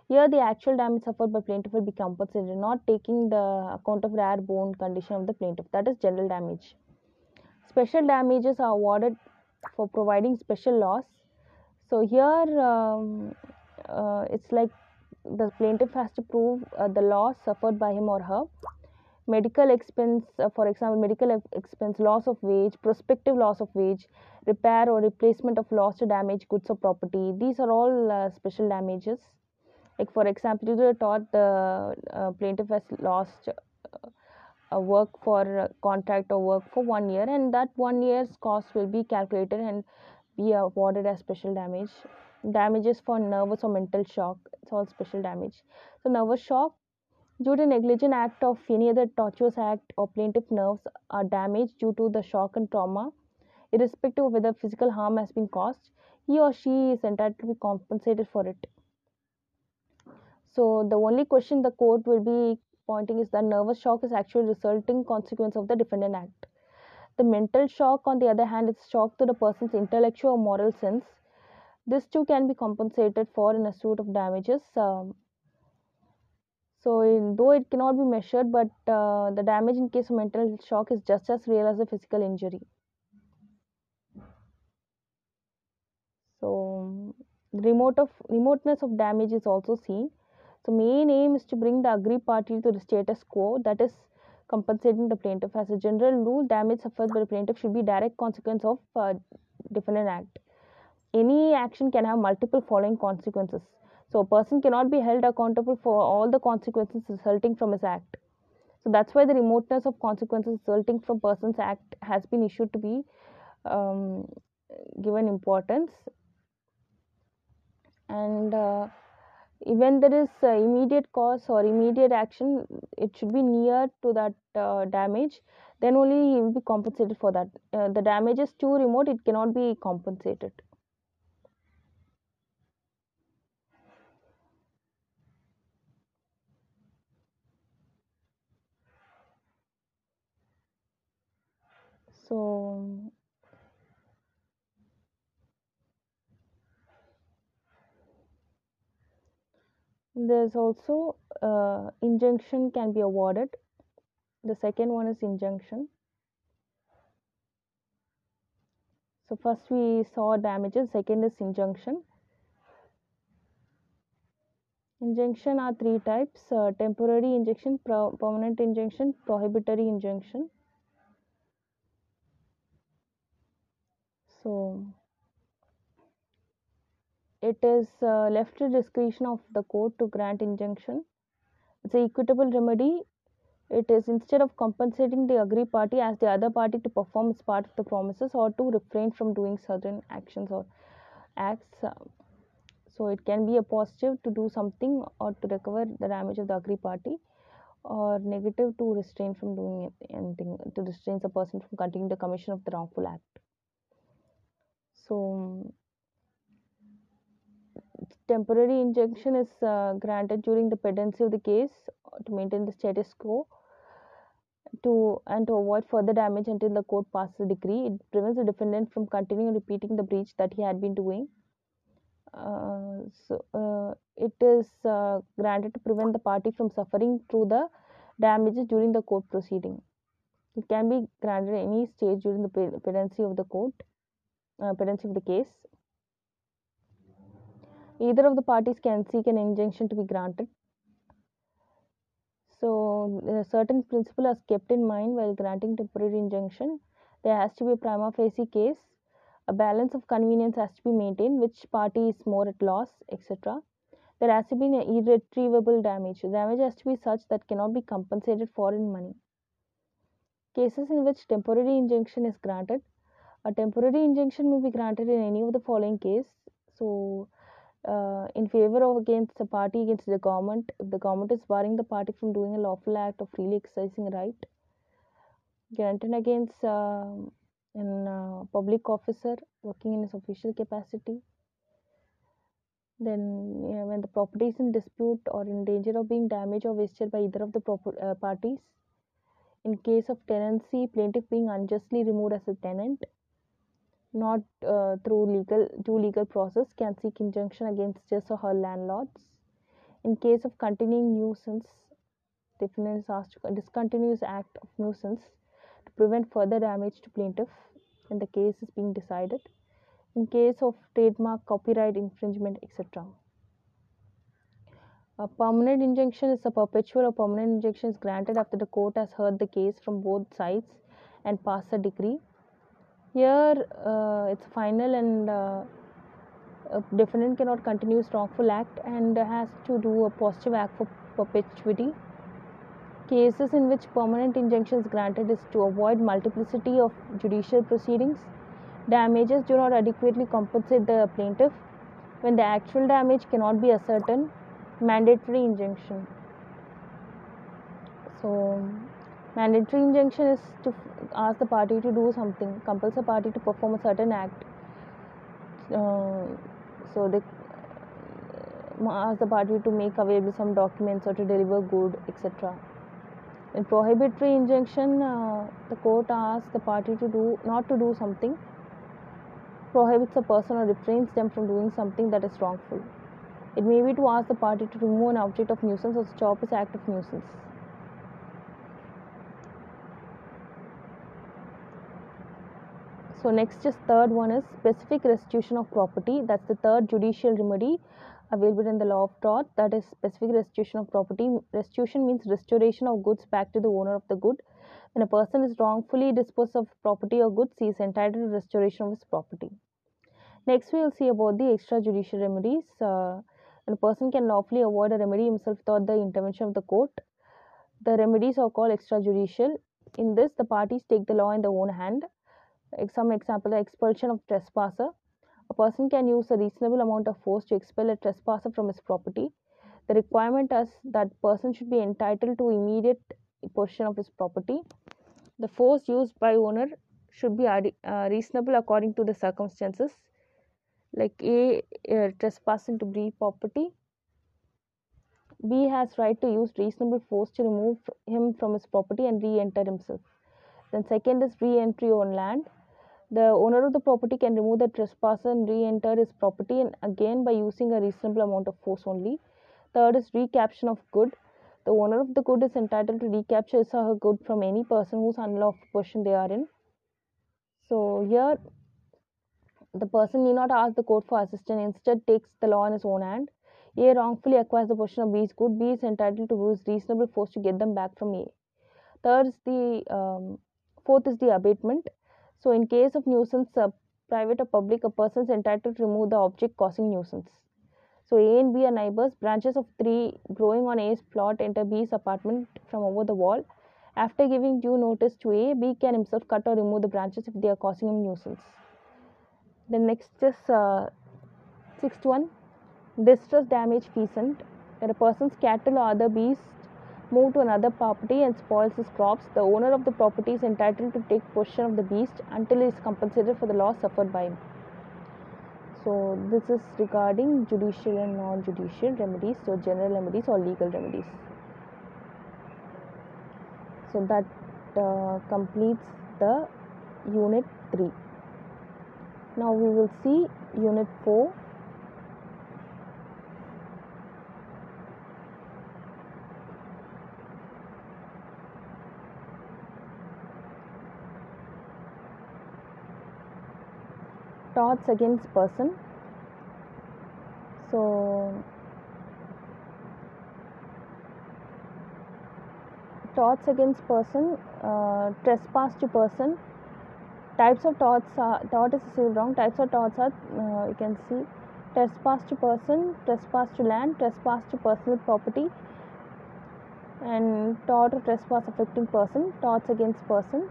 Here the actual damage suffered by plaintiff will be compensated, not taking the account of rare bone condition of the plaintiff. That is general damage. Special damages are awarded for providing special loss. So here um, uh, it's like the plaintiff has to prove uh, the loss suffered by him or her medical expense uh, for example medical expense loss of wage prospective loss of wage repair or replacement of lost or damaged goods or property. These are all uh, special damages. Like for example due to the tort the uh, plaintiff has lost uh, a work for contract or work for one year and that one year's cost will be calculated and be awarded as special damage. Damages for nervous or mental shock it's all special damage. So nervous shock Due to negligent act of any other tortious act or plaintiff nerves are damaged due to the shock and trauma, irrespective of whether physical harm has been caused, he or she is entitled to be compensated for it. So the only question the court will be pointing is that nervous shock is actually resulting consequence of the defendant act. The mental shock, on the other hand, is shock to the person's intellectual or moral sense. This too can be compensated for in a suit of damages. Um, so, in, though it cannot be measured, but uh, the damage in case of mental shock is just as real as a physical injury. So, remote of remoteness of damage is also seen. So, main aim is to bring the aggrieved party to the status quo, that is compensating the plaintiff. As a general rule, damage suffered by the plaintiff should be direct consequence of uh, defendant act. Any action can have multiple following consequences so a person cannot be held accountable for all the consequences resulting from his act. So that's why the remoteness of consequences resulting from person's act has been issued to be um, given importance. And uh, when there is uh, immediate cause or immediate action, it should be near to that uh, damage. Then only he will be compensated for that. Uh, the damage is too remote; it cannot be compensated. So there's also uh, injunction can be awarded. The second one is injunction. So first we saw damages, second is injunction. Injunction are three types, uh, temporary injunction, permanent injunction, prohibitory injunction. So, it is uh, left to discretion of the court to grant injunction. It's an equitable remedy. It is instead of compensating the aggrieved party as the other party to perform its part of the promises or to refrain from doing certain actions or acts. Uh, so it can be a positive to do something or to recover the damage of the aggrieved party or negative to restrain from doing anything to restrain the person from continuing the commission of the wrongful act so temporary injunction is uh, granted during the pendency of the case to maintain the status quo to and to avoid further damage until the court passes a decree. It prevents the defendant from continuing repeating the breach that he had been doing. Uh, so uh, it is uh, granted to prevent the party from suffering through the damages during the court proceeding. It can be granted at any stage during the pendency of the court, uh, Uh, pendency of the case. Either of the parties can seek an injunction to be granted. So, certain principle is kept in mind while granting temporary injunction. There has to be a prima facie case a balance of convenience has to be maintained which party is more at loss etc there has to be an irretrievable damage damage has to be such that cannot be compensated for in money cases in which temporary injunction is granted a temporary injunction may be granted in any of the following case. So uh, in favor of against the party against the government if the government is barring the party from doing a lawful act of freely exercising right granted against in uh, public officer working in his official capacity then when the property is in dispute or in danger of being damaged or wasted by either of the uh, parties in case of tenancy plaintiff being unjustly removed as a tenant not uh, through legal due legal process can seek injunction against his or her landlords. In case of continuing nuisance defendant is asked to discontinuous act of nuisance to prevent further damage to plaintiff when the case is being decided. In case of trademark copyright infringement etc a permanent injunction is a perpetual or permanent injunction is granted after the court has heard the case from both sides and passed a decree here uh, it's final and uh, a defendant cannot continue his wrongful act and has to do a positive act for perpetuity Cases in which permanent injunction is granted is to avoid multiplicity of judicial proceedings. Damages do not adequately compensate the plaintiff. When the actual damage cannot be ascertained, mandatory injunction. So, mandatory injunction is to ask the party to do something, compels the party to perform a certain act. Uh, so, they ask the party to make available some documents or to deliver good, etc. In prohibitory injunction, uh, the court asks the party to do not to do something, prohibits a person or refrains them from doing something that is wrongful. It may be to ask the party to remove an object of nuisance or stop its act of nuisance. So next is third one is specific restitution of property. That's the third judicial remedy available in the law of tort. That is specific restitution of property. Restitution means restoration of goods back to the owner of the good. When a person is wrongfully disposed of property or goods he is entitled to restoration of his property. Next we will see about the extrajudicial remedies. Uh, a person can lawfully avoid a remedy himself without the intervention of the court the remedies are called extrajudicial. In this the parties take the law in their own hand some example expulsion of trespasser a person can use a reasonable amount of force to expel a trespasser from his property. The requirement is that person should be entitled to immediate possession of his property. The force used by owner should be uh, reasonable according to the circumstances. Like A uh, trespassing to B property. B has right to use reasonable force to remove him from his property and re-enter himself. Then second is re-entry on land. The owner of the property can remove the trespasser and re-enter his property and again by using a reasonable amount of force only. Third is recapture of good. The owner of the good is entitled to recapture his or her good from any person whose unlawful possession they are in. So here, the person need not ask the court for assistance, instead takes the law in his own hand. A wrongfully acquires the possession of B's good, B is entitled to use reasonable force to get them back from A. Third is the um, fourth is the abatement. So in case of nuisance, uh, private or public, a person is entitled to remove the object causing nuisance. So A and B are neighbors. Branches of tree growing on A's plot enter B's apartment from over the wall. After giving due notice to A, B can himself cut or remove the branches if they are causing him nuisance. The next is uh, sixth one, distress damage feasant. A person's cattle or other beasts move to another property and spoils his crops, the owner of the property is entitled to take possession of the beast until he is compensated for the loss suffered by him. So this is regarding judicial and non-judicial remedies, so general remedies or legal remedies. So that uh, completes the unit 3. Now we will see unit 4. Torts against person. So torts against person, uh, trespass to person. Types of torts are tort is still wrong. Types of torts are uh, you can see trespass to person, trespass to land, trespass to personal property, and tort or trespass affecting person, torts against person.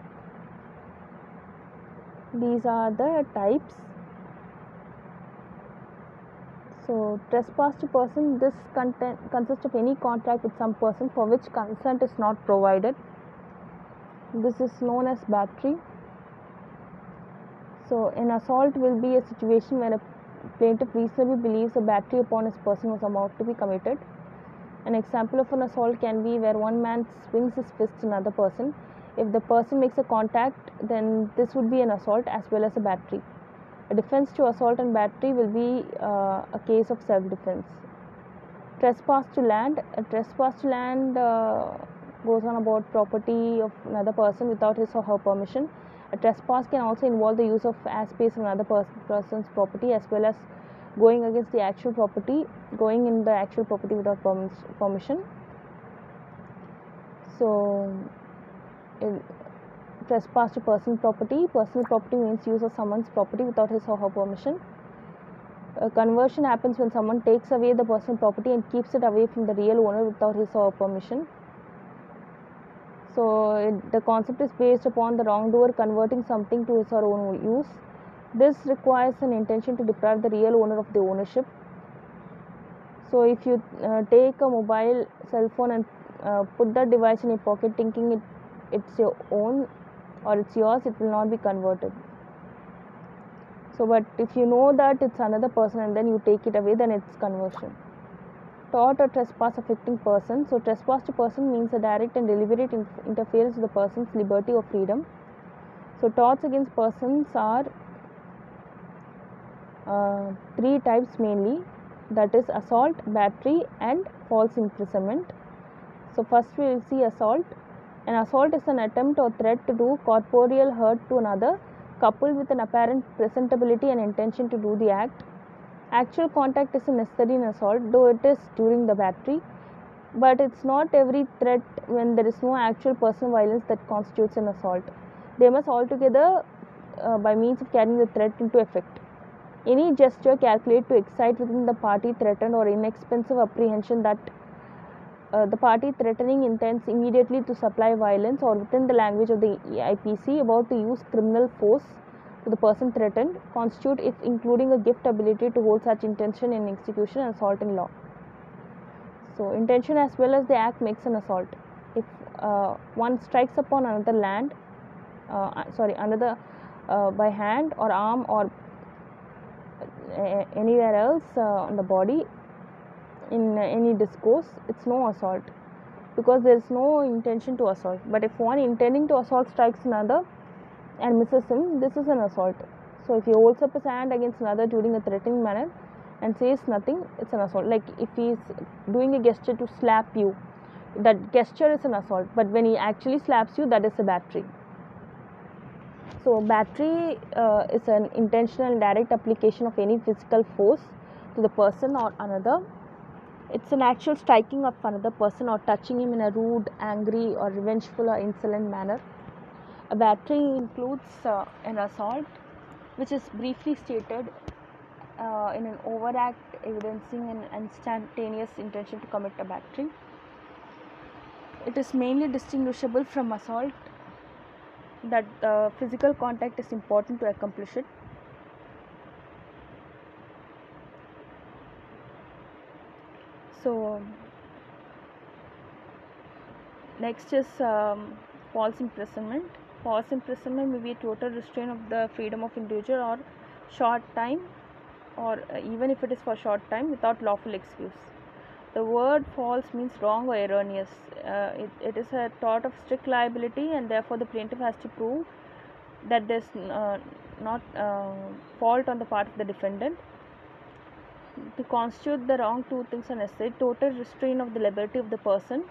These are the types. So, trespass to person this content consists of any contact with some person for which consent is not provided. This is known as battery. So, an assault will be a situation where a plaintiff reasonably believes a battery upon his person was about to be committed. An example of an assault can be where one man swings his fist at another person. If the person makes a contact, then this would be an assault as well as a battery. A defense to assault and battery will be uh, a case of self defense. Trespass to land. A trespass to land uh, goes on about property of another person without his or her permission. A trespass can also involve the use of as space of another pers- person's property as well as going against the actual property, going in the actual property without permis- permission. So, in trespass to personal property. Personal property means use of someone's property without his or her permission. A conversion happens when someone takes away the personal property and keeps it away from the real owner without his or her permission. So, it, the concept is based upon the wrongdoer converting something to his or her own use. This requires an intention to deprive the real owner of the ownership. So, if you uh, take a mobile cell phone and uh, put that device in your pocket thinking it it's your own or it's yours, it will not be converted. So, but if you know that it's another person and then you take it away, then it's conversion. Tort or trespass affecting person. So, trespass to person means a direct and deliberate in- interference with the person's liberty or freedom. So, torts against persons are uh, three types mainly that is assault, battery, and false imprisonment. So, first we will see assault. An assault is an attempt or threat to do corporeal hurt to another, coupled with an apparent presentability and intention to do the act. Actual contact is a necessary in assault, though it is during the battery, but it's not every threat when there is no actual personal violence that constitutes an assault. They must altogether, uh, by means of carrying the threat into effect. Any gesture calculated to excite within the party threatened or inexpensive apprehension that uh, the party threatening intends immediately to supply violence or within the language of the IPC about to use criminal force to the person threatened constitute if including a gift ability to hold such intention in execution and assault in law. So intention as well as the act makes an assault. If uh, one strikes upon another land, uh, sorry, another uh, by hand or arm or anywhere else on the body in any discourse, it's no assault because there is no intention to assault. But if one intending to assault strikes another and misses him, this is an assault. So if he holds up his hand against another during a threatening manner, and says nothing, it's an assault. Like if he's doing a gesture to slap you, that gesture is an assault. But when he actually slaps you, that is a battery. So, battery uh, is an intentional direct application of any physical force to the person or another. It's an actual striking of another person or touching him in a rude, angry, or revengeful or insolent manner. A battery includes uh, an assault, which is briefly stated uh, in an overact evidencing an instantaneous intention to commit a battery. It is mainly distinguishable from assault that uh, physical contact is important to accomplish it. So, next is um, false imprisonment. False imprisonment may be a total restraint of the freedom of individual or short time, or uh, even if it is for short time without lawful excuse. The word false means wrong or erroneous. Uh, it, it is a tort of strict liability, and therefore the plaintiff has to prove that there's uh, not uh, fault on the part of the defendant. To constitute the wrong, two things are necessary total restraint of the liberty of the person.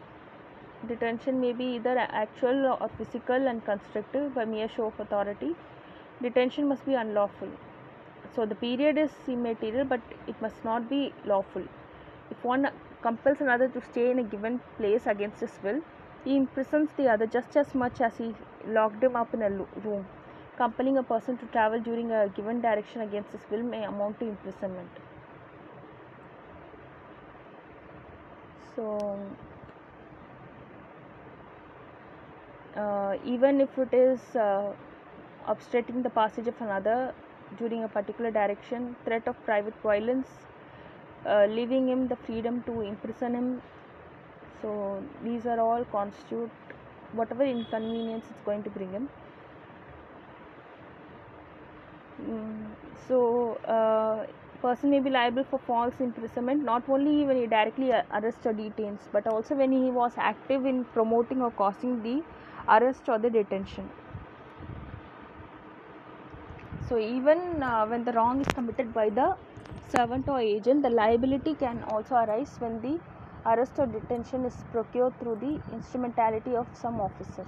Detention may be either actual or physical and constructive by mere show of authority. Detention must be unlawful. So the period is immaterial, but it must not be lawful. If one compels another to stay in a given place against his will, he imprisons the other just as much as he locked him up in a room. Compelling a person to travel during a given direction against his will may amount to imprisonment. So, uh, even if it is uh, obstructing the passage of another during a particular direction, threat of private violence, uh, leaving him the freedom to imprison him. So, these are all constitute whatever inconvenience it's going to bring him. Mm, so, uh, person may be liable for false imprisonment not only when he directly arrests or detains, but also when he was active in promoting or causing the arrest or the detention. So, even uh, when the wrong is committed by the servant or agent, the liability can also arise when the arrest or detention is procured through the instrumentality of some officer.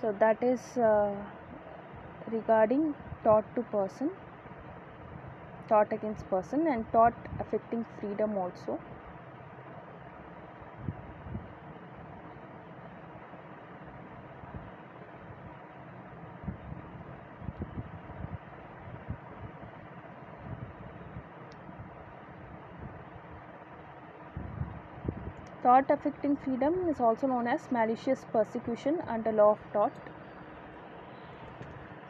So, that is uh, regarding tort to person, tort against person, and tort affecting freedom also. Tort affecting freedom is also known as malicious persecution under law of tort.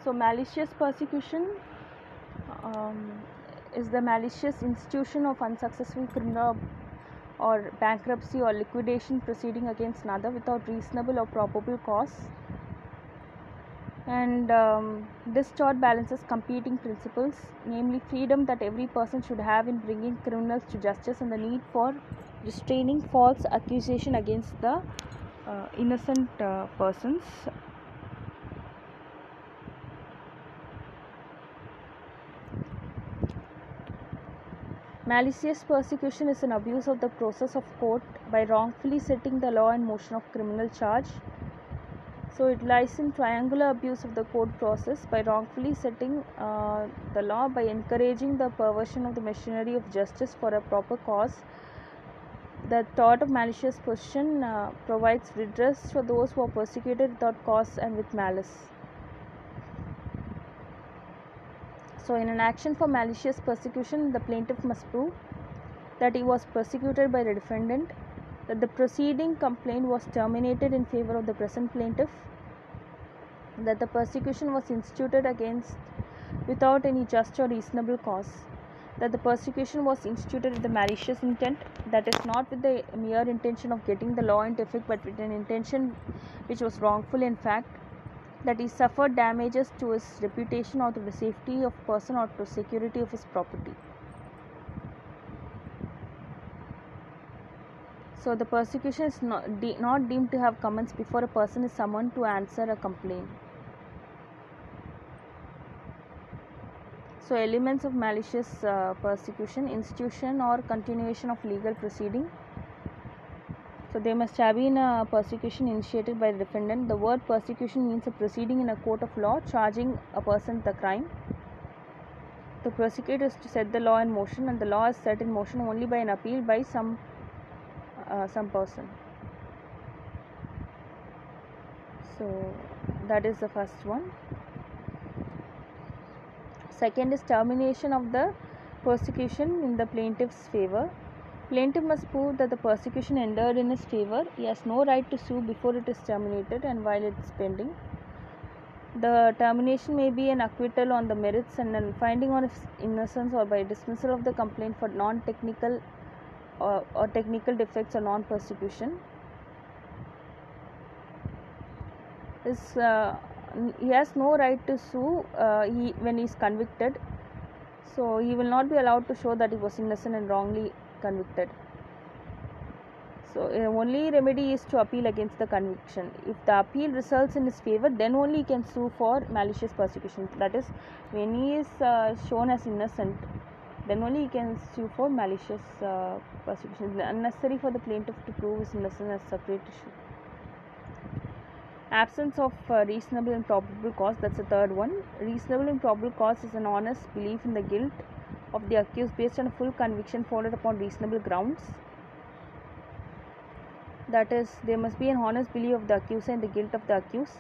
So, malicious persecution um, is the malicious institution of unsuccessful criminal or bankruptcy or liquidation proceeding against another without reasonable or probable cause. And um, this tort balances competing principles, namely freedom that every person should have in bringing criminals to justice and the need for restraining false accusation against the uh, innocent uh, persons Malicious persecution is an abuse of the process of court by wrongfully setting the law in motion of criminal charge. So it lies in triangular abuse of the court process by wrongfully setting uh, the law by encouraging the perversion of the machinery of justice for a proper cause. The tort of malicious persecution uh, provides redress for those who are persecuted without cause and with malice. So, in an action for malicious persecution, the plaintiff must prove that he was persecuted by the defendant, that the preceding complaint was terminated in favor of the present plaintiff, that the persecution was instituted against without any just or reasonable cause, that the persecution was instituted with the malicious intent, that is, not with the mere intention of getting the law into effect, but with an intention which was wrongful in fact, that he suffered damages to his reputation or to the safety of person or to security of his property. So the persecution is not, de- not deemed to have commenced before a person is summoned to answer a complaint. So, elements of malicious uh, persecution, institution or continuation of legal proceeding. So, there must have been a persecution initiated by the defendant. The word persecution means a proceeding in a court of law charging a person a crime. The prosecutor is to set the law in motion, and the law is set in motion only by an appeal by some uh, some person. So, that is the first one. Second is termination of the persecution in the plaintiff's favor. Plaintiff must prove that the persecution endured in his favor. He has no right to sue before it is terminated and while it is pending. The termination may be an acquittal on the merits and a finding on his innocence or by dismissal of the complaint for non technical or, or technical defects or non persecution. Is uh, he has no right to sue uh, he when he is convicted so he will not be allowed to show that he was innocent and wrongly convicted. So uh, only remedy is to appeal against the conviction. If the appeal results in his favor then only he can sue for malicious persecution that is when he is uh, shown as innocent then only he can sue for malicious uh, persecution unnecessary for the plaintiff to prove his innocence as separate issue. Absence of uh, reasonable and probable cause. That's the third one. Reasonable and probable cause is an honest belief in the guilt of the accused based on full conviction founded upon reasonable grounds. That is there must be an honest belief of the accuser in the guilt of the accused.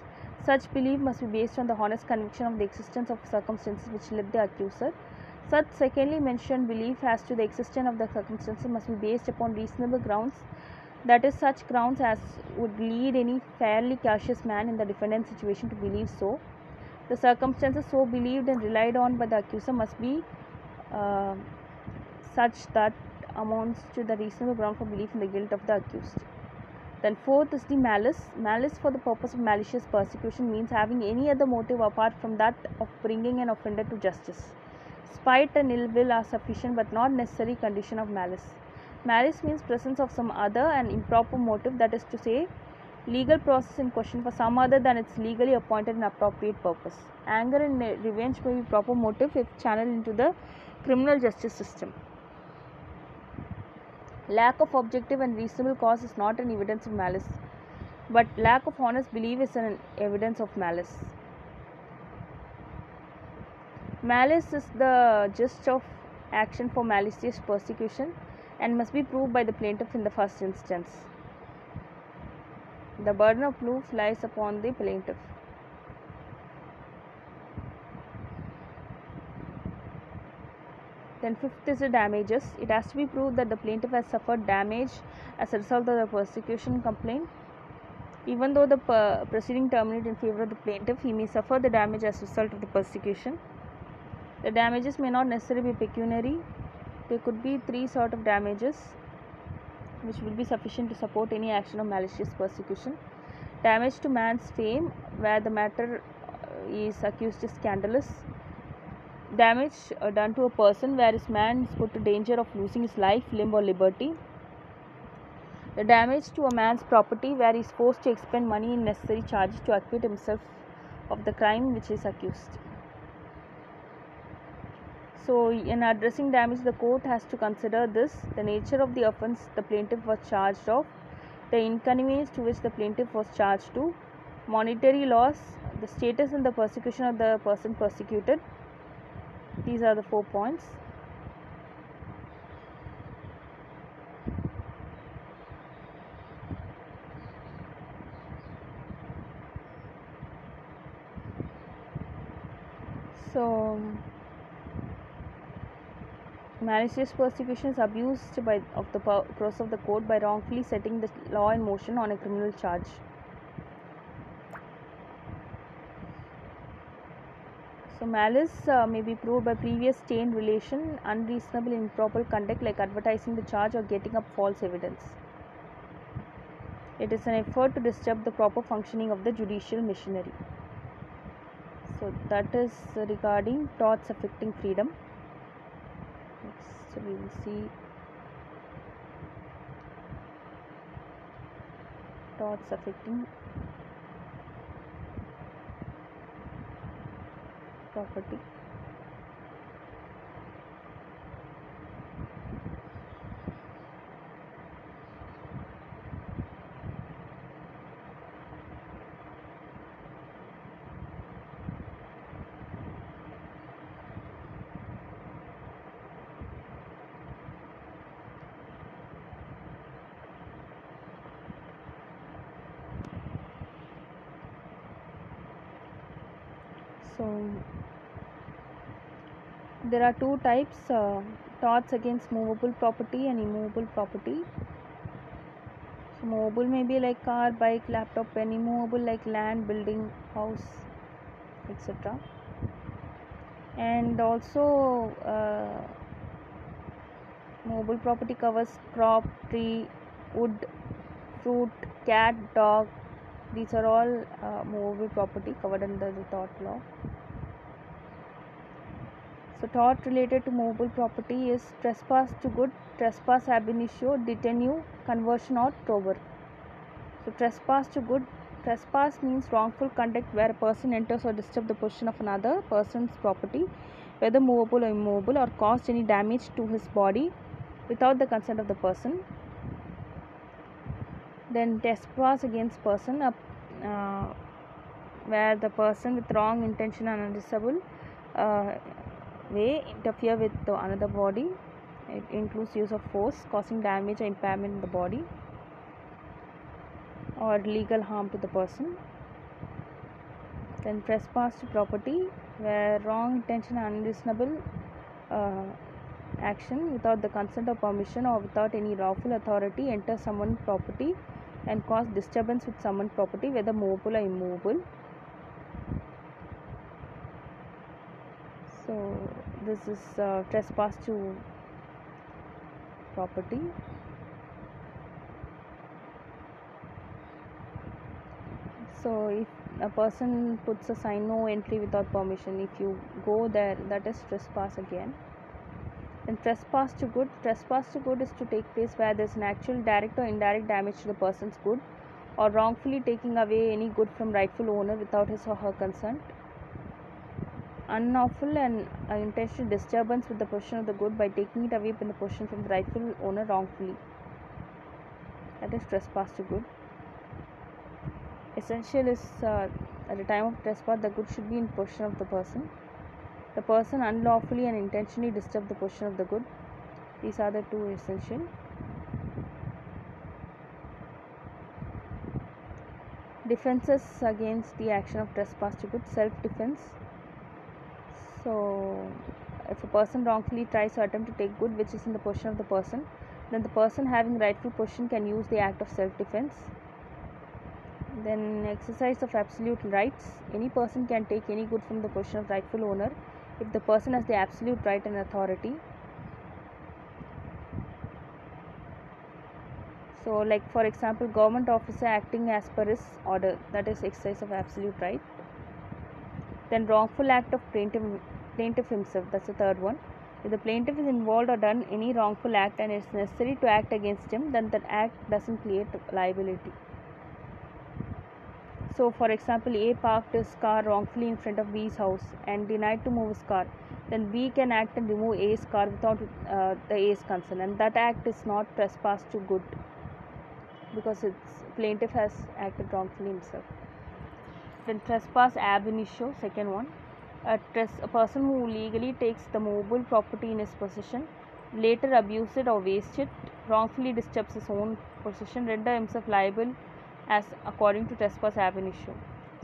Such belief must be based on the honest conviction of the existence of circumstances which led the accuser. Such secondly mentioned belief as to the existence of the circumstances must be based upon reasonable grounds. That is such grounds as would lead any fairly cautious man in the defendant's situation to believe so. The circumstances so believed and relied on by the accuser must be uh, such that amounts to the reasonable ground for belief in the guilt of the accused. Then fourth is the malice. Malice for the purpose of malicious persecution means having any other motive apart from that of bringing an offender to justice. Spite and ill will are sufficient but not necessary condition of malice. Malice means presence of some other and improper motive, that is to say, legal process in question for some other than its legally appointed and appropriate purpose. Anger and revenge may be proper motive if channeled into the criminal justice system. Lack of objective and reasonable cause is not an evidence of malice, but lack of honest belief is an evidence of malice. Malice is the gist of action for malicious persecution and must be proved by the plaintiff in the first instance. The burden of proof lies upon the plaintiff. Then, fifth is the damages. It has to be proved that the plaintiff has suffered damage as a result of the persecution complaint. Even though the per- proceeding terminated in favor of the plaintiff, he may suffer the damage as a result of the persecution. The damages may not necessarily be pecuniary, there could be three sort of damages which will be sufficient to support any action of malicious persecution damage to man's fame where the matter uh, is accused is scandalous damage uh, done to a person where his man is put to danger of losing his life limb or liberty the damage to a man's property where he is forced to expend money in necessary charges to acquit himself of the crime which he is accused so, in addressing damage, the court has to consider this the nature of the offence the plaintiff was charged of, the inconvenience to which the plaintiff was charged to, monetary loss, the status and the persecution of the person persecuted. These are the four points. So, malicious persecution is abused by of the process of the court by wrongfully setting the law in motion on a criminal charge. So, malice uh, may be proved by previous chain relation, unreasonable, improper conduct like advertising the charge or getting up false evidence. It is an effort to disturb the proper functioning of the judicial machinery. So, that is regarding torts affecting freedom. Next, we will see torts affecting property. So there are two types uh, torts against movable property and immovable property. So movable may be like car, bike, laptop, and immovable like land, building, house, etc. And also uh, movable property covers crop, tree, wood, fruit, cat, dog. These are all uh, movable property covered under the tort law. So, tort related to movable property is trespass to good, trespass ab initio, detinue, conversion, or trover. So, trespass to good, trespass means wrongful conduct where a person enters or disturbs the possession of another person's property, whether movable or immovable, or caused any damage to his body without the consent of the person. Then, trespass against person, uh, where the person with wrong intention and undesirable uh, way interfere with the another body. It includes use of force causing damage or impairment in the body or legal harm to the person. Then trespass to property where wrong intention and unreasonable uh, action without the consent or permission or without any lawful authority enter someone's property and cause disturbance with someone's property whether movable or immovable. So this is uh, trespass to property. So if a person puts a sign no entry without permission if you go there that is trespass again. And trespass to good trespass to good is to take place where there is an actual direct or indirect damage to the person's good or wrongfully taking away any good from rightful owner without his or her consent unlawful and uh, intentional disturbance with the possession of the good by taking it away from the possession from the rightful owner wrongfully. That is trespass to good. Essential is uh, at the time of trespass, the good should be in possession of the person. The person unlawfully and intentionally disturb the possession of the good. These are the two essential. Defenses against the action of trespass to good self defense so if a person wrongfully tries to attempt to take good which is in the possession of the person then the person having rightful possession can use the act of self defense then exercise of absolute rights. Any person can take any good from the possession of rightful owner if the person has the absolute right and authority. So like for example government officer acting as per his order that is exercise of absolute right then wrongful act of plaintiff, plaintiff himself, that's the third one. If the plaintiff is involved or done any wrongful act and it's necessary to act against him, then that act doesn't create liability. So, for example, A parked his car wrongfully in front of B's house and denied to move his car. Then B can act and remove A's car without uh, the A's consent, and that act is not trespass to good because its plaintiff has acted wrongfully himself then trespass ab initio second one. A, a person who legally takes the movable property in his possession later abuse it or waste it wrongfully disturbs his own possession render himself liable as according to trespass ab initio.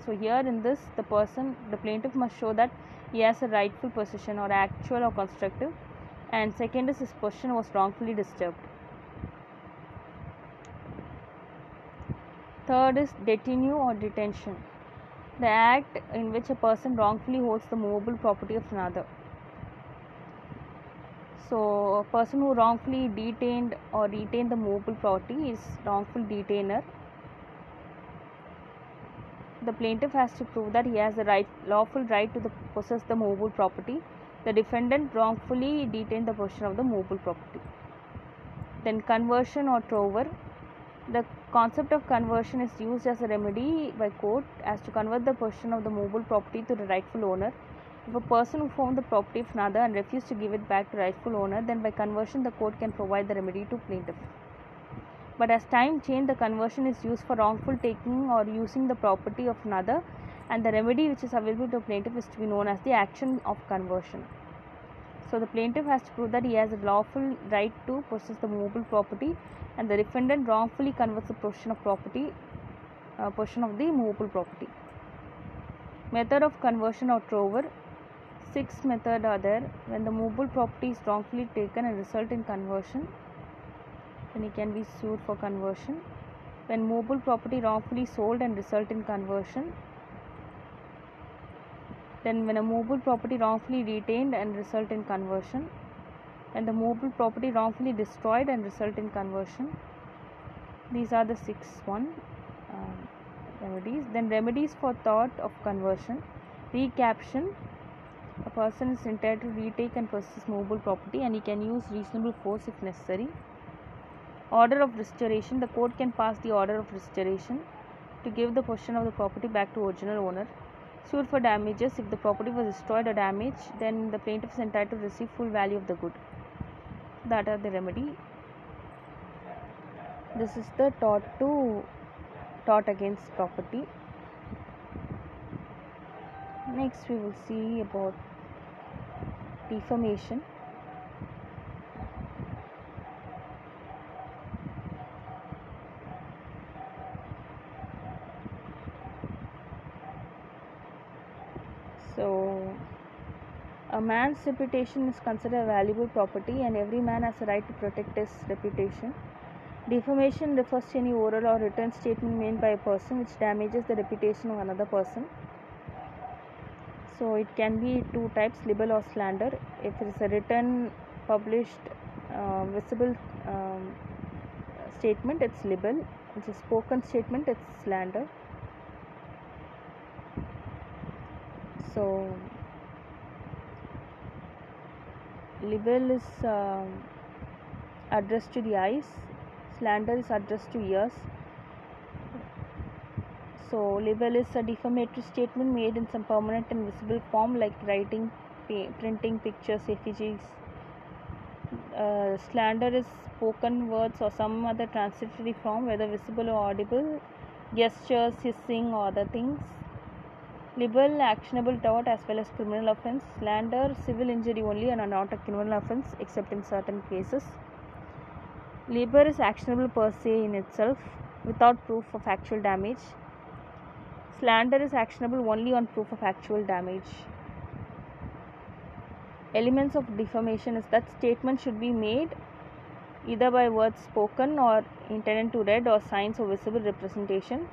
So here in this the person the plaintiff must show that he has a rightful possession or actual or constructive and second is his possession was wrongfully disturbed. Third is detinue or detention the act in which a person wrongfully holds the movable property of another. So, a person who wrongfully detained or retained the movable property is wrongful detainer. The plaintiff has to prove that he has the right, lawful right to the, possess the movable property. The defendant wrongfully detained the possession of the movable property. Then conversion or trover the concept of conversion is used as a remedy by court as to convert the possession of the movable property to the rightful owner. If a person who found the property of another and refused to give it back to rightful owner, then by conversion the court can provide the remedy to plaintiff. But as time change, the conversion is used for wrongful taking or using the property of another, and the remedy which is available to plaintiff is to be known as the action of conversion. So the plaintiff has to prove that he has a lawful right to possess the movable property and the defendant wrongfully converts the possession of property uh, possession of the movable property. Method of conversion or trover. Six methods are there. When the movable property is wrongfully taken and result in conversion, then he can be sued for conversion. When movable property wrongfully sold and result in conversion, then when a movable property wrongfully retained and result in conversion, and the movable property wrongfully destroyed and result in conversion. These are the six one um, remedies. Then remedies for tort of conversion. Recaption. A person is entitled to retake and possess movable property and he can use reasonable force if necessary. Order of restoration. The court can pass the order of restoration to give the possession of the property back to original owner. Sued for damages. If the property was destroyed or damaged, then the plaintiff is entitled to receive full value of the good. That are the remedy. This is the tort to tort against property. Next we will see about defamation so a man's reputation is considered a valuable property and every man has a right to protect his reputation. Defamation refers to any oral or written statement made by a person which damages the reputation of another person. So it can be two types libel or slander. If it is a written, published, uh, visible um, statement, it's libel. If It's a spoken statement, it's slander. So libel is uh, addressed to the eyes. Slander is addressed to ears. So libel is a defamatory statement made in some permanent and visible form like writing printing pictures effigies. Uh, slander is spoken words or some other transitory form whether visible or audible. Gestures hissing or other things libel actionable tort as well as criminal offence slander civil injury only and are not a criminal offence except in certain cases. Libel is actionable per se in itself without proof of actual damage. Slander is actionable only on proof of actual damage. Elements of defamation is that statement should be made either by words spoken or intended to read or signs or visible representation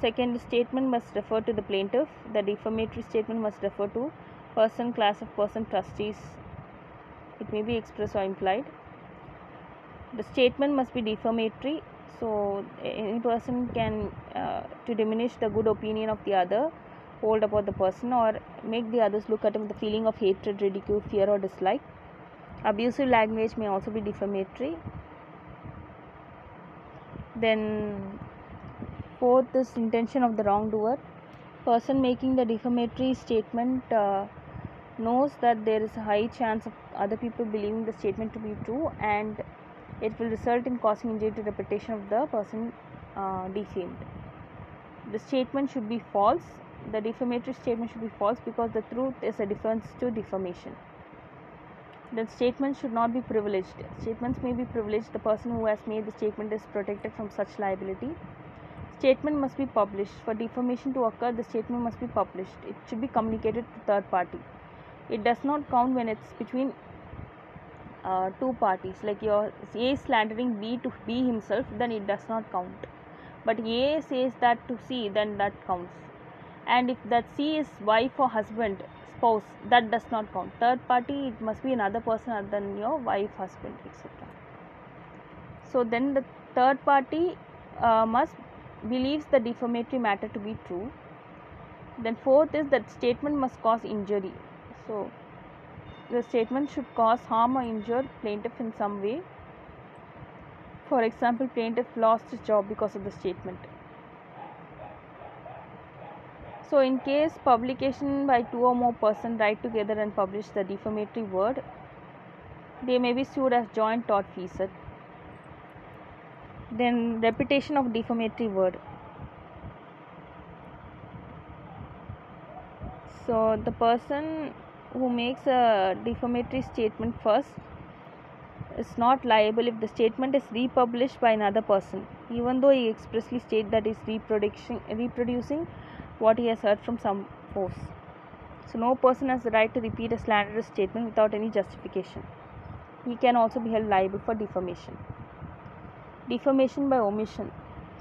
Second, the statement must refer to the plaintiff. The defamatory statement must refer to person, class of person, trustees. It may be express or implied. The statement must be defamatory. So any person can, uh, to diminish the good opinion of the other, hold about the person or make the others look at him with a feeling of hatred, ridicule, fear, or dislike. Abusive language may also be defamatory. Then Fourth is intention of the wrongdoer. Person making the defamatory statement uh, knows that there is a high chance of other people believing the statement to be true and it will result in causing injury to reputation of the person uh, defamed. The statement should be false. The defamatory statement should be false because the truth is a defense to defamation. The statement should not be privileged. Statements may be privileged. The person who has made the statement is protected from such liability. Statement must be published. For defamation to occur, the statement must be published. It should be communicated to third party. It does not count when it's between uh, two parties. Like your A slandering B to B himself, then it does not count. But A says that to C, then that counts. And if that C is wife or husband, spouse, that does not count. Third party, it must be another person other than your wife, husband, etc. So then the third party uh, must believes the defamatory matter to be true. Then fourth is that statement must cause injury. So the statement should cause harm or injure plaintiff in some way. For example, plaintiff lost his job because of the statement. So in case publication by two or more persons write together and publish the defamatory word, they may be sued as joint tortfeasor then repetition of defamatory word so the person who makes a defamatory statement first is not liable if the statement is republished by another person even though he expressly state that he is reproducing reproducing what he has heard from some force. So, no person has the right to repeat a slanderous statement without any justification. He can also be held liable for defamation. Defamation by omission.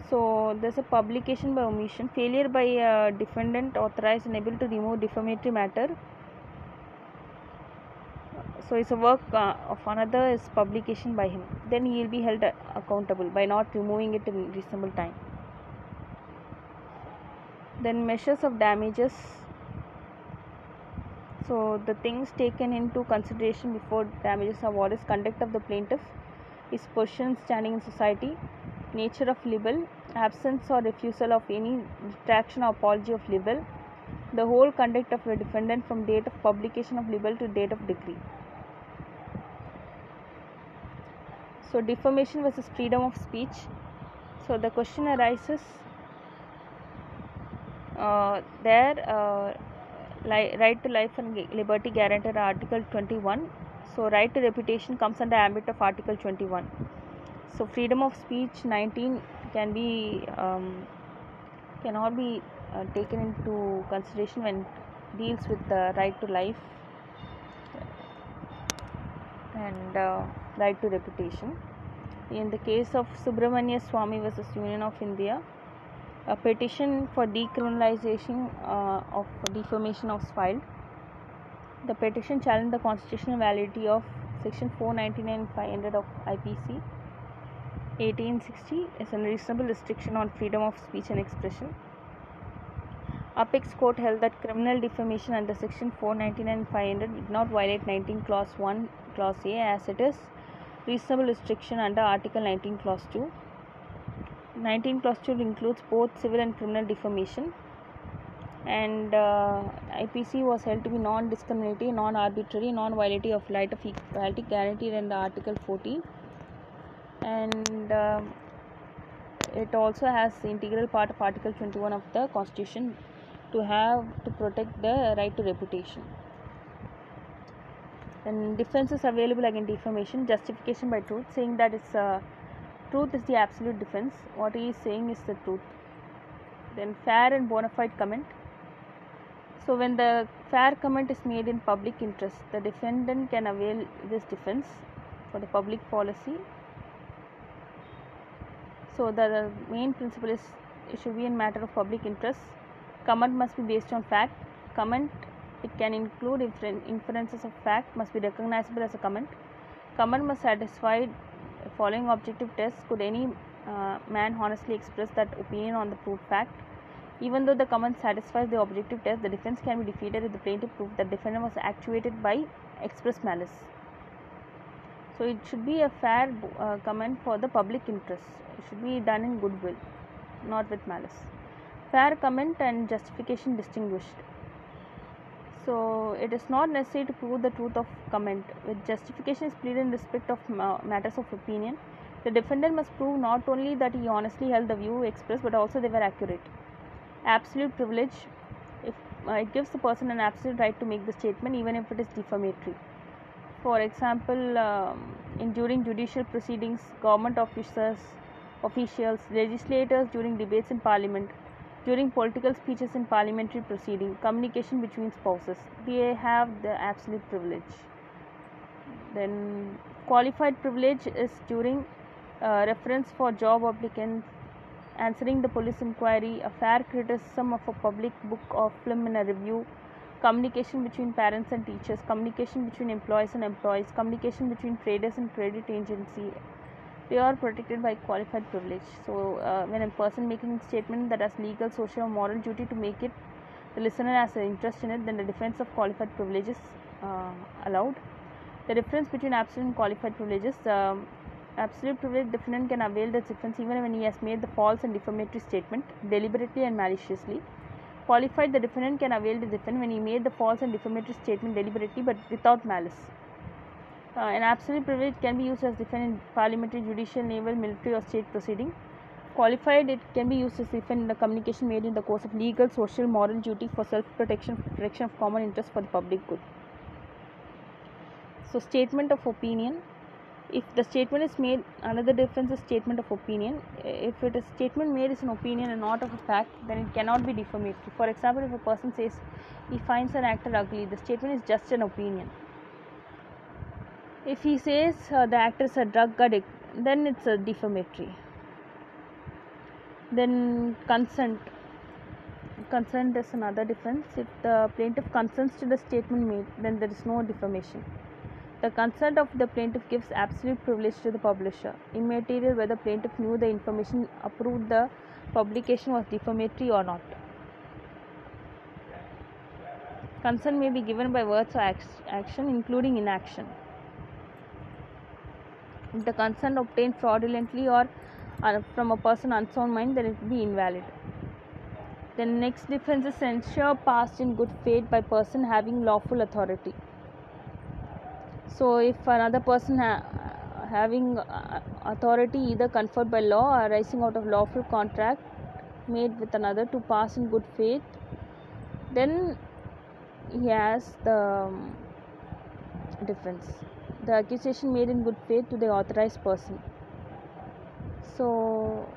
So, there's a publication by omission, failure by a defendant authorized and able to remove defamatory matter. So, it's a work uh, of another is publication by him. Then he will be held uh, accountable by not removing it in reasonable time. Then measures of damages. So, the things taken into consideration before damages are what is conduct of the plaintiff, his position standing in society, nature of libel, absence or refusal of any retraction or apology of libel, the whole conduct of the defendant from date of publication of libel to date of decree. So, defamation versus freedom of speech. So, the question arises uh, there, uh, li- right to life and liberty guaranteed Article 21. So, right to reputation comes under ambit of Article 21. So, freedom of speech 19 can be um, cannot be uh, taken into consideration when deals with the right to life and uh, right to reputation. In the case of Subramanya Swamy versus Union of India, a petition for decriminalization uh, of defamation was filed. The petition challenged the constitutional validity of Section 499 500 of IPC 1860 as a reasonable restriction on freedom of speech and expression. Apex Court held that criminal defamation under Section 499 500 did not violate 19 Clause 1 Clause A as it is reasonable restriction under Article 19 Clause 2. 19 Clause 2 includes both civil and criminal defamation and uh, IPC was held to be non-discriminatory, non-arbitrary, non-violative of right of equality guaranteed in the Article 14 and uh, it also has integral part of Article 21 of the Constitution to have to protect the right to reputation. And defenses available against defamation, justification by truth, saying that it's uh, truth is the absolute defense. What he is saying is the truth. Then fair and bona fide comment. So when the fair comment is made in public interest, the defendant can avail this defense for the public policy so the, main principle is it should be in matter of public interest. Comment must be based on fact. Comment it can include infer- inferences of fact must be recognizable as a comment. Comment must satisfy following objective tests. Could any uh, man honestly express that opinion on the proved fact? Even though the comment satisfies the objective test, the defense can be defeated if the plaintiff proves that the defendant was actuated by express malice. So it should be a fair uh, comment for the public interest. It should be done in goodwill, not with malice. Fair comment and justification distinguished. So it is not necessary to prove the truth of comment. With justification is pleaded in respect of ma- matters of opinion. The defendant must prove not only that he honestly held the view expressed, but also they were accurate. Absolute privilege. If uh, it gives the person an absolute right to make the statement, even if it is defamatory. For example, um, in during judicial proceedings, government officers, officials, legislators during debates in parliament, during political speeches in parliamentary proceeding, communication between spouses, they have the absolute privilege. Then qualified privilege is during uh, reference for job applicants, answering the police inquiry, a fair criticism of a public book or film in a review, communication between parents and teachers, communication between employees and employees, communication between traders and credit agency. They are protected by qualified privilege. So, uh, when a person making a statement that has legal, social, or moral duty to make it, the listener has an interest in it, then the defense of qualified privilege is uh, allowed. The difference between absolute and qualified privileges. Um, absolute privilege defendant can avail the defense even when he has made the false and defamatory statement deliberately and maliciously. Qualified, the defendant can avail the defense when he made the false and defamatory statement deliberately but without malice. Uh, an absolute privilege can be used as defense in parliamentary, judicial, naval, military, or state proceeding. Qualified, it can be used as defense in the communication made in the course of legal, social, moral duty for self-protection, protection of common interest for the public good. So, statement of opinion. If the statement is made another difference is statement of opinion. If it is statement made is an opinion and not of a fact then it cannot be defamatory. For example if a person says he finds an actor ugly the statement is just an opinion. If he says uh, the actor is a drug addict then it's a defamatory. Then consent. Consent is another difference. If the plaintiff consents to the statement made then there is no defamation the consent of the plaintiff gives absolute privilege to the publisher. Immaterial whether plaintiff knew the information approved the publication was defamatory or not. Consent may be given by words or action, including inaction. If the consent obtained fraudulently or uh, from a person unsound mind, then it will be invalid. The next difference is censure passed in good faith by person having lawful authority so if another person ha- having uh, authority either conferred by law or arising out of lawful contract made with another to pass in good faith then he has the um, difference. The accusation made in good faith to the authorized person. So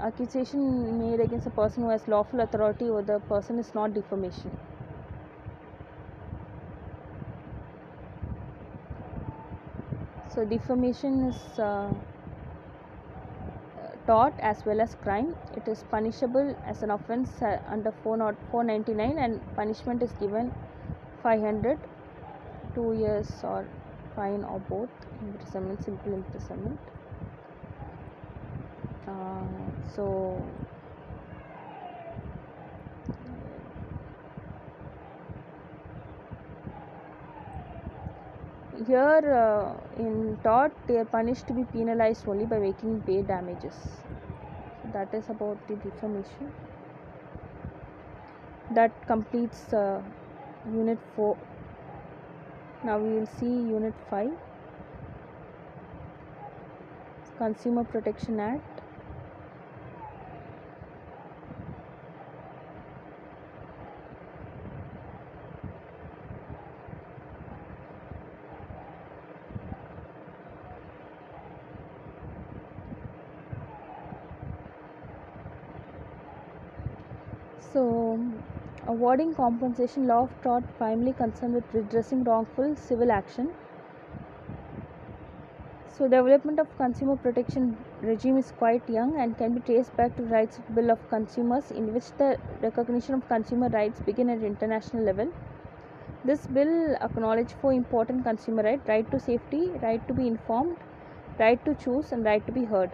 accusation made against a person who has lawful authority over the person is not defamation so defamation is uh, tort as well as crime. It is punishable as an offense uh, under 499 and punishment is given 500 2 years or fine or both imprisonment simple imprisonment. Uh, so here uh, in tort they are punished to be penalized only by making pay damages. So that is about the defamation. That completes uh, unit 4 now we will see unit 5 consumer protection act So, awarding compensation law of tort primarily concerned with redressing wrongful civil action. So, development of consumer protection regime is quite young and can be traced back to rights bill of consumers in which the recognition of consumer rights begin at international level. This bill acknowledged four important consumer rights: right to safety, right to be informed, right to choose, and right to be heard.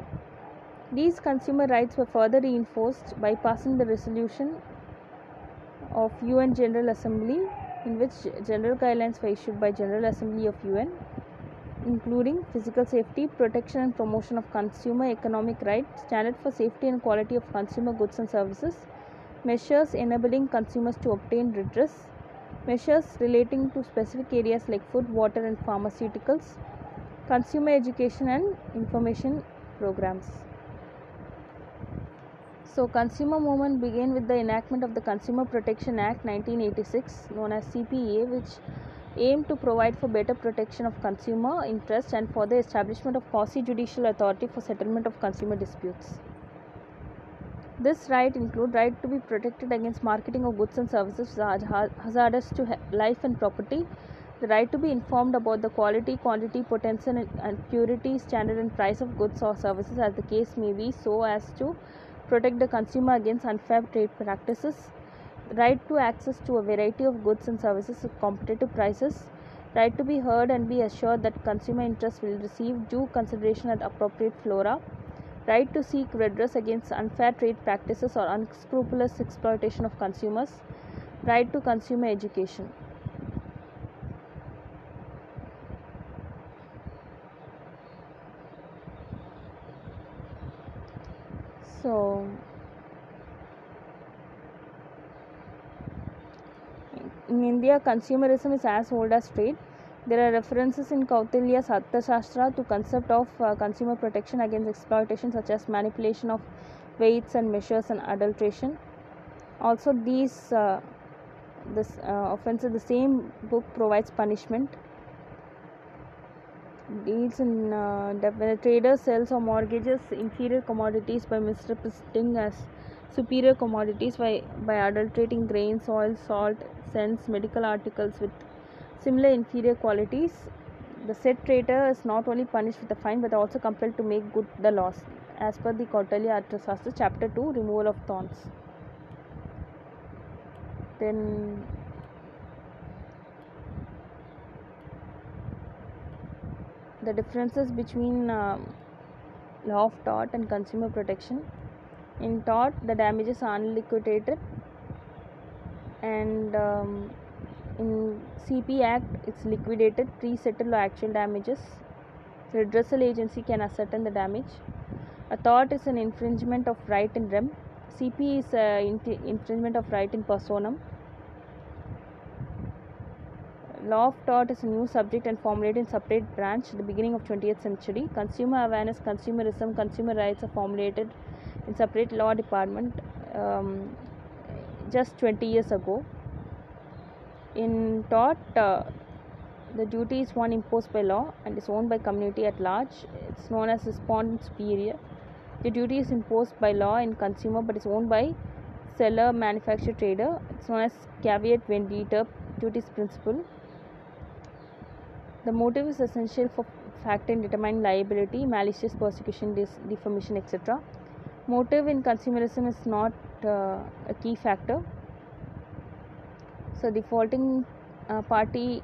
These consumer rights were further reinforced by passing the resolution of UN General Assembly in which general guidelines were issued by General Assembly of UN including physical safety, protection and promotion of consumer economic rights, standard for safety and quality of consumer goods and services, measures enabling consumers to obtain redress, measures relating to specific areas like food, water and pharmaceuticals, consumer education and information programs. So, consumer movement began with the enactment of the Consumer Protection Act 1986, known as CPEA, which aimed to provide for better protection of consumer interest and for the establishment of quasi judicial authority for settlement of consumer disputes. This right include right to be protected against marketing of goods and services hazardous to life and property, the right to be informed about the quality, quantity, potency and purity, standard and price of goods or services as the case may be so as to protect the consumer against unfair trade practices, right to access to a variety of goods and services at competitive prices, right to be heard and be assured that consumer interests will receive due consideration at appropriate fora, right to seek redress against unfair trade practices or unscrupulous exploitation of consumers, right to consumer education. So, in India, consumerism is as old as trade. There are references in Kautilya's Arthashastra to concept of uh, consumer protection against exploitation such as manipulation of weights and measures and adulteration. Also, these uh, this uh, offenses, the same book provides punishment. Deals in uh, when a trader sells or mortgages inferior commodities by misrepresenting as superior commodities by, by adulterating grains, oil, salt, scents, medical articles with similar inferior qualities. The said trader is not only punished with a fine but also compelled to make good the loss, as per the Kautilya Arthashastra, chapter 2, removal of thorns. Then the differences between um, law of tort and consumer protection. In tort, the damages are unliquidated, and um, in CP Act, it's liquidated, pre-settled or actual damages. Redressal agency can ascertain the damage. A tort is an infringement of right in rem. CP is an infringement of right in personam. Law of tort is a new subject and formulated in separate branch at the beginning of 20th century. Consumer awareness, consumerism, consumer rights are formulated in separate law department um, just 20 years ago. In tort, uh, the duty is one imposed by law and is owned by community at large. It's known as respondeat superior. The duty is imposed by law in consumer but is owned by seller, manufacturer, trader. It's known as caveat venditor duties principle. The motive is essential for fact in determining liability, malicious prosecution, dis- defamation, etc. Motive in consumerism is not uh, a key factor. So, defaulting uh, party,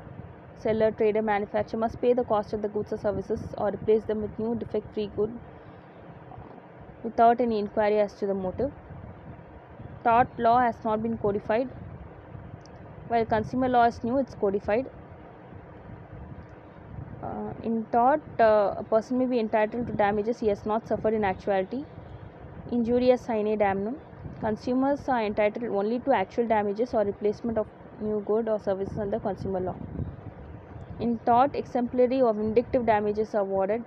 seller, trader, manufacturer must pay the cost of the goods or services or replace them with new defect free good without any inquiry as to the motive. Tort law has not been codified, while consumer law is new, it's codified. Uh, in tort, uh, a person may be entitled to damages he has not suffered in actuality. Injuria sine damnum. Consumers are entitled only to actual damages or replacement of new good or services under consumer law. In tort, exemplary or vindictive damages are awarded.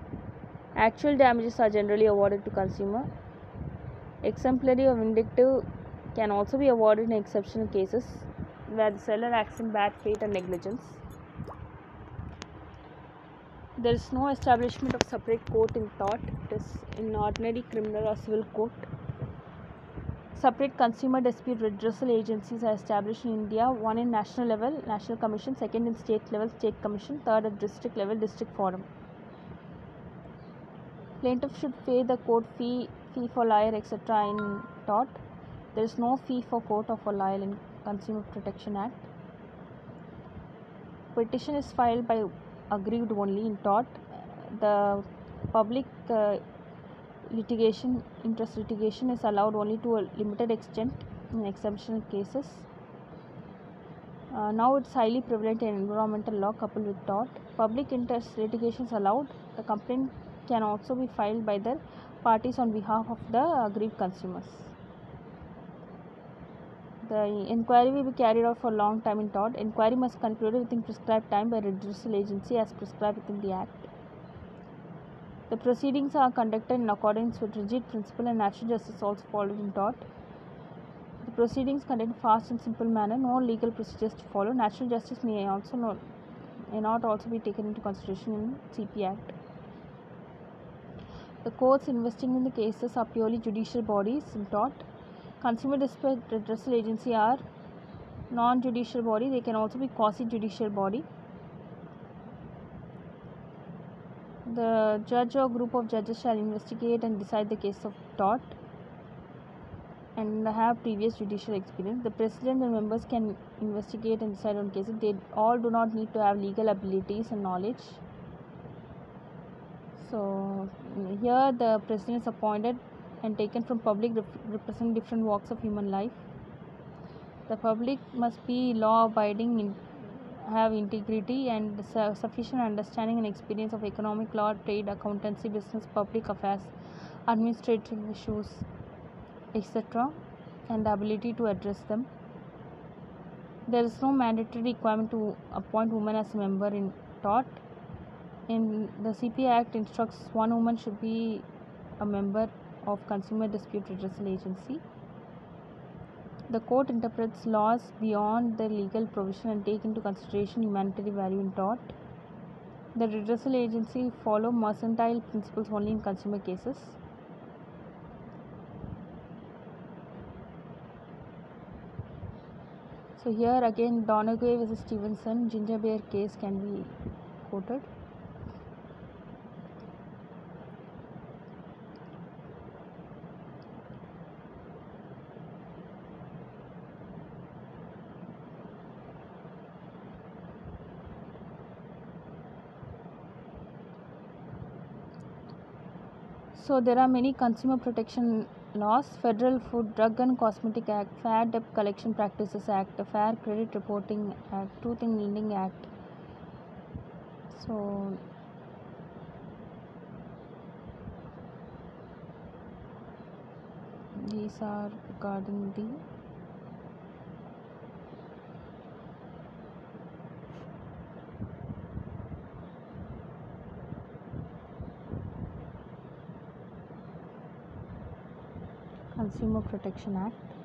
Actual damages are generally awarded to consumer. Exemplary or vindictive can also be awarded in exceptional cases where the seller acts in bad faith and negligence. There is no establishment of separate court in tort. It is in ordinary criminal or civil court. Separate consumer dispute redressal agencies are established in India. One in national level, National Commission. Second in state level, State Commission. Third at district level, District Forum. Plaintiff should pay the court fee, fee for lawyer, etc. in tort. There is no fee for court or for lawyer in Consumer Protection Act. Petition is filed by aggrieved only in tort. The public uh, litigation, interest litigation is allowed only to a limited extent in exceptional cases. Uh, now it's highly prevalent in environmental law coupled with tort. Public interest litigation is allowed. The complaint can also be filed by the parties on behalf of the aggrieved consumers. The inquiry will be carried out for a long time in tort. Inquiry must conclude within prescribed time by redressal agency as prescribed within the Act. The proceedings are conducted in accordance with rigid principle and natural justice also followed in tort. The proceedings conducted in fast and simple manner. No legal procedures to follow. Natural justice may also not, may not also be taken into consideration in CP Act. The courts investigating in the cases are purely judicial bodies in tort. Consumer dispute redressal agency are non-judicial body. They can also be quasi-judicial body. The judge or group of judges shall investigate and decide the case of tort and have previous judicial experience. The president and members can investigate and decide on cases. They all do not need to have legal abilities and knowledge. So here the president is appointed and taken from public rep- representing different walks of human life. The public must be law abiding, in, have integrity and su- sufficient understanding and experience of economic law, trade, accountancy, business, public affairs, administrative issues, etc., and the ability to address them. There is no mandatory requirement to appoint women as a member in tort. In the CPA Act instructs one woman should be a member of Consumer Dispute Redressal Agency. The court interprets laws beyond their legal provision and take into consideration humanitarian value in tort. The redressal agency follow mercantile principles only in consumer cases. So here again Donoghue versus Stevenson ginger beer case can be quoted. So there are many consumer protection laws: Federal Food, Drug and Cosmetic Act, Fair Debt Collection Practices Act, Fair Credit Reporting Act, Truth in Lending Act. So these are regarding the Consumer Protection Act.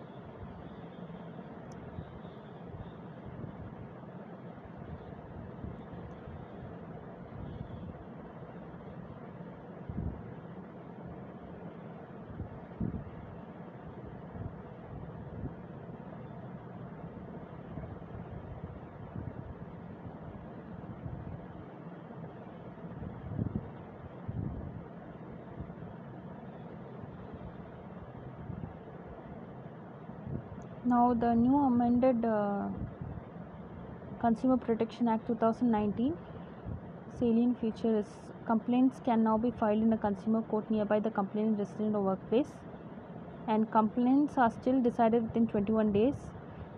The new amended uh, Consumer Protection Act 2019 salient feature is complaints can now be filed in a consumer court nearby the complainant resident or workplace. And complaints are still decided within 21 days.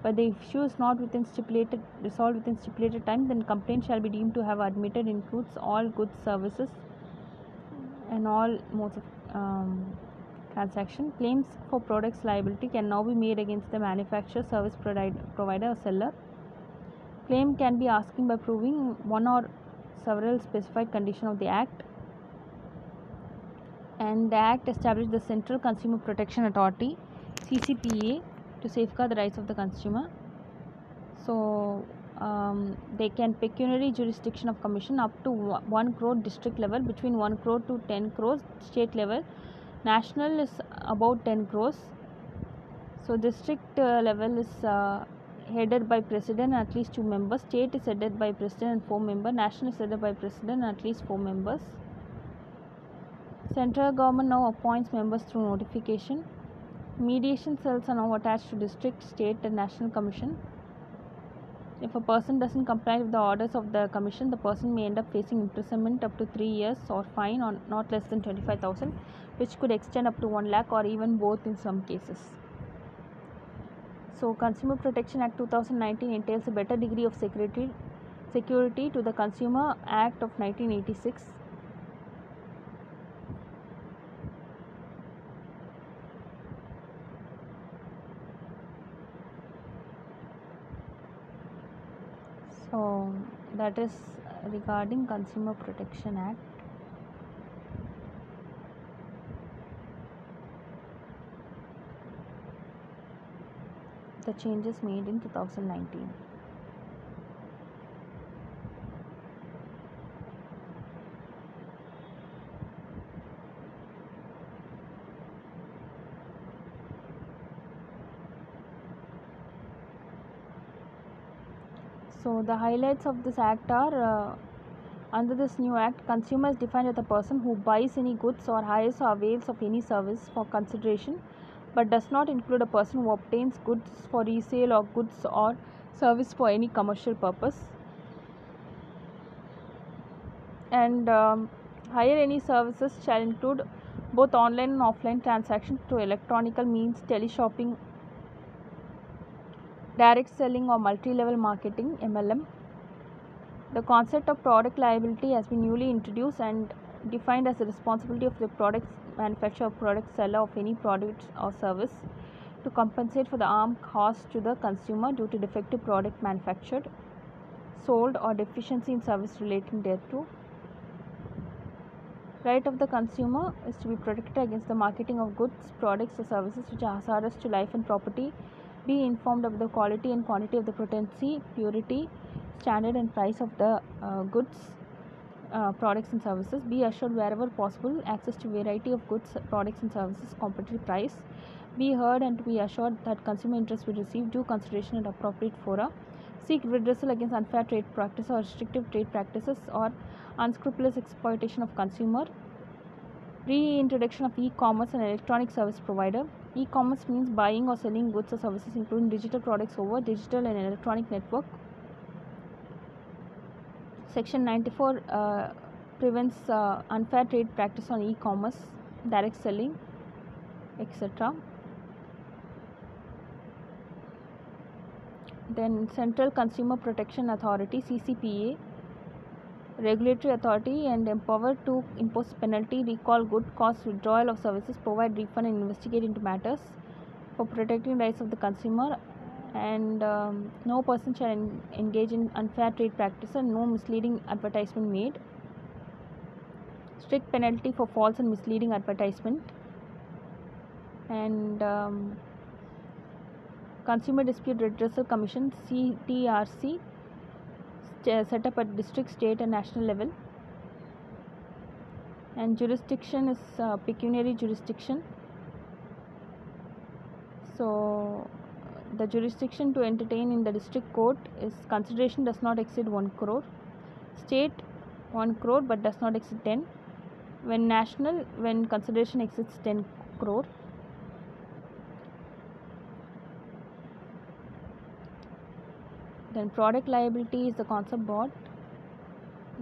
But the issue is not within stipulated resolved within stipulated time then complaint shall be deemed to have admitted includes all goods services and all modes of um, transaction. Claims for products liability can now be made against the manufacturer service provider or seller. Claim can be asking by proving one or several specified condition of the act. And the act established the central consumer protection authority ccpa to safeguard the rights of the consumer. So um, they can pecuniary jurisdiction of commission up to 1 crore district level between 1 crore to 10 crores state level national is about 10 crores. So district uh, level is uh, headed by president at least two members. State is headed by president and four members. National is headed by president and at least four members. Central government now appoints members through notification. Mediation cells are now attached to district state and national commission if a person doesn't comply with the orders of the commission, the person may end up facing imprisonment up to 3 years or fine or not less than 25,000 which could extend up to 1 lakh or even both in some cases. So Consumer Protection Act 2019 entails a better degree of security security to the Consumer Act of 1986 so that is regarding consumer protection act. The changes made in 2019 So the highlights of this act are uh, under this new act, consumer is defined as a person who buys any goods or hires or avails of any service for consideration, but does not include a person who obtains goods for resale or goods or service for any commercial purpose. And um, hire any services shall include both online and offline transactions through electronical means, teleshopping, direct selling or multi-level marketing MLM. The concept of product liability has been newly introduced and defined as the responsibility of the product manufacturer or product seller of any product or service to compensate for the harm caused to the consumer due to defective product manufactured, sold or deficiency in service relating thereto. Right of the consumer is to be protected against the marketing of goods, products or services which are hazardous to life and property be informed of the quality and quantity of the potency, purity, standard and price of the uh, goods. uh, products and services. Be assured wherever possible access to variety of goods, products and services, competitive price. Be heard and be assured that consumer interests will receive due consideration at appropriate fora. Seek redressal against unfair trade practices or restrictive trade practices or unscrupulous exploitation of consumer. Reintroduction of e-commerce and electronic service provider. E-commerce means buying or selling goods or services including digital products over digital and electronic network. Section 94 uh, prevents uh, unfair trade practice on e-commerce, direct selling, etc. Then Central Consumer Protection Authority CCPA regulatory authority and empowered to impose penalty, recall good cost, withdrawal of services, provide refund and investigate into matters for protecting rights of the consumer. And um, no person shall en- engage in unfair trade practice and no misleading advertisement made. Strict penalty for false and misleading advertisement. And um, consumer dispute redressal commission CDRC set up at district state and national level. And jurisdiction is uh, pecuniary jurisdiction. So the jurisdiction to entertain in the district court is consideration does not exceed 1 crore. State 1 crore but does not exceed 10 when national when consideration exceeds 10 crore then product liability is the concept bought.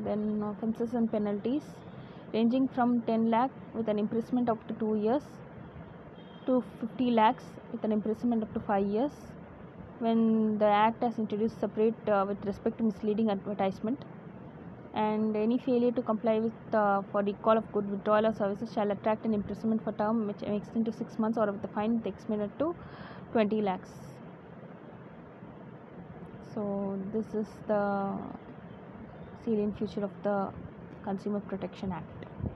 Then offences and penalties ranging from 10 lakh with an imprisonment up to 2 years to 50 lakhs with an imprisonment up to 5 years. When the act has introduced separate uh, with respect to misleading advertisement. And any failure to comply with uh, for recall of good withdrawal of services shall attract an imprisonment for term which may extend to 6 months or with the fine extended to 20 lakhs so this is the salient feature of the consumer protection act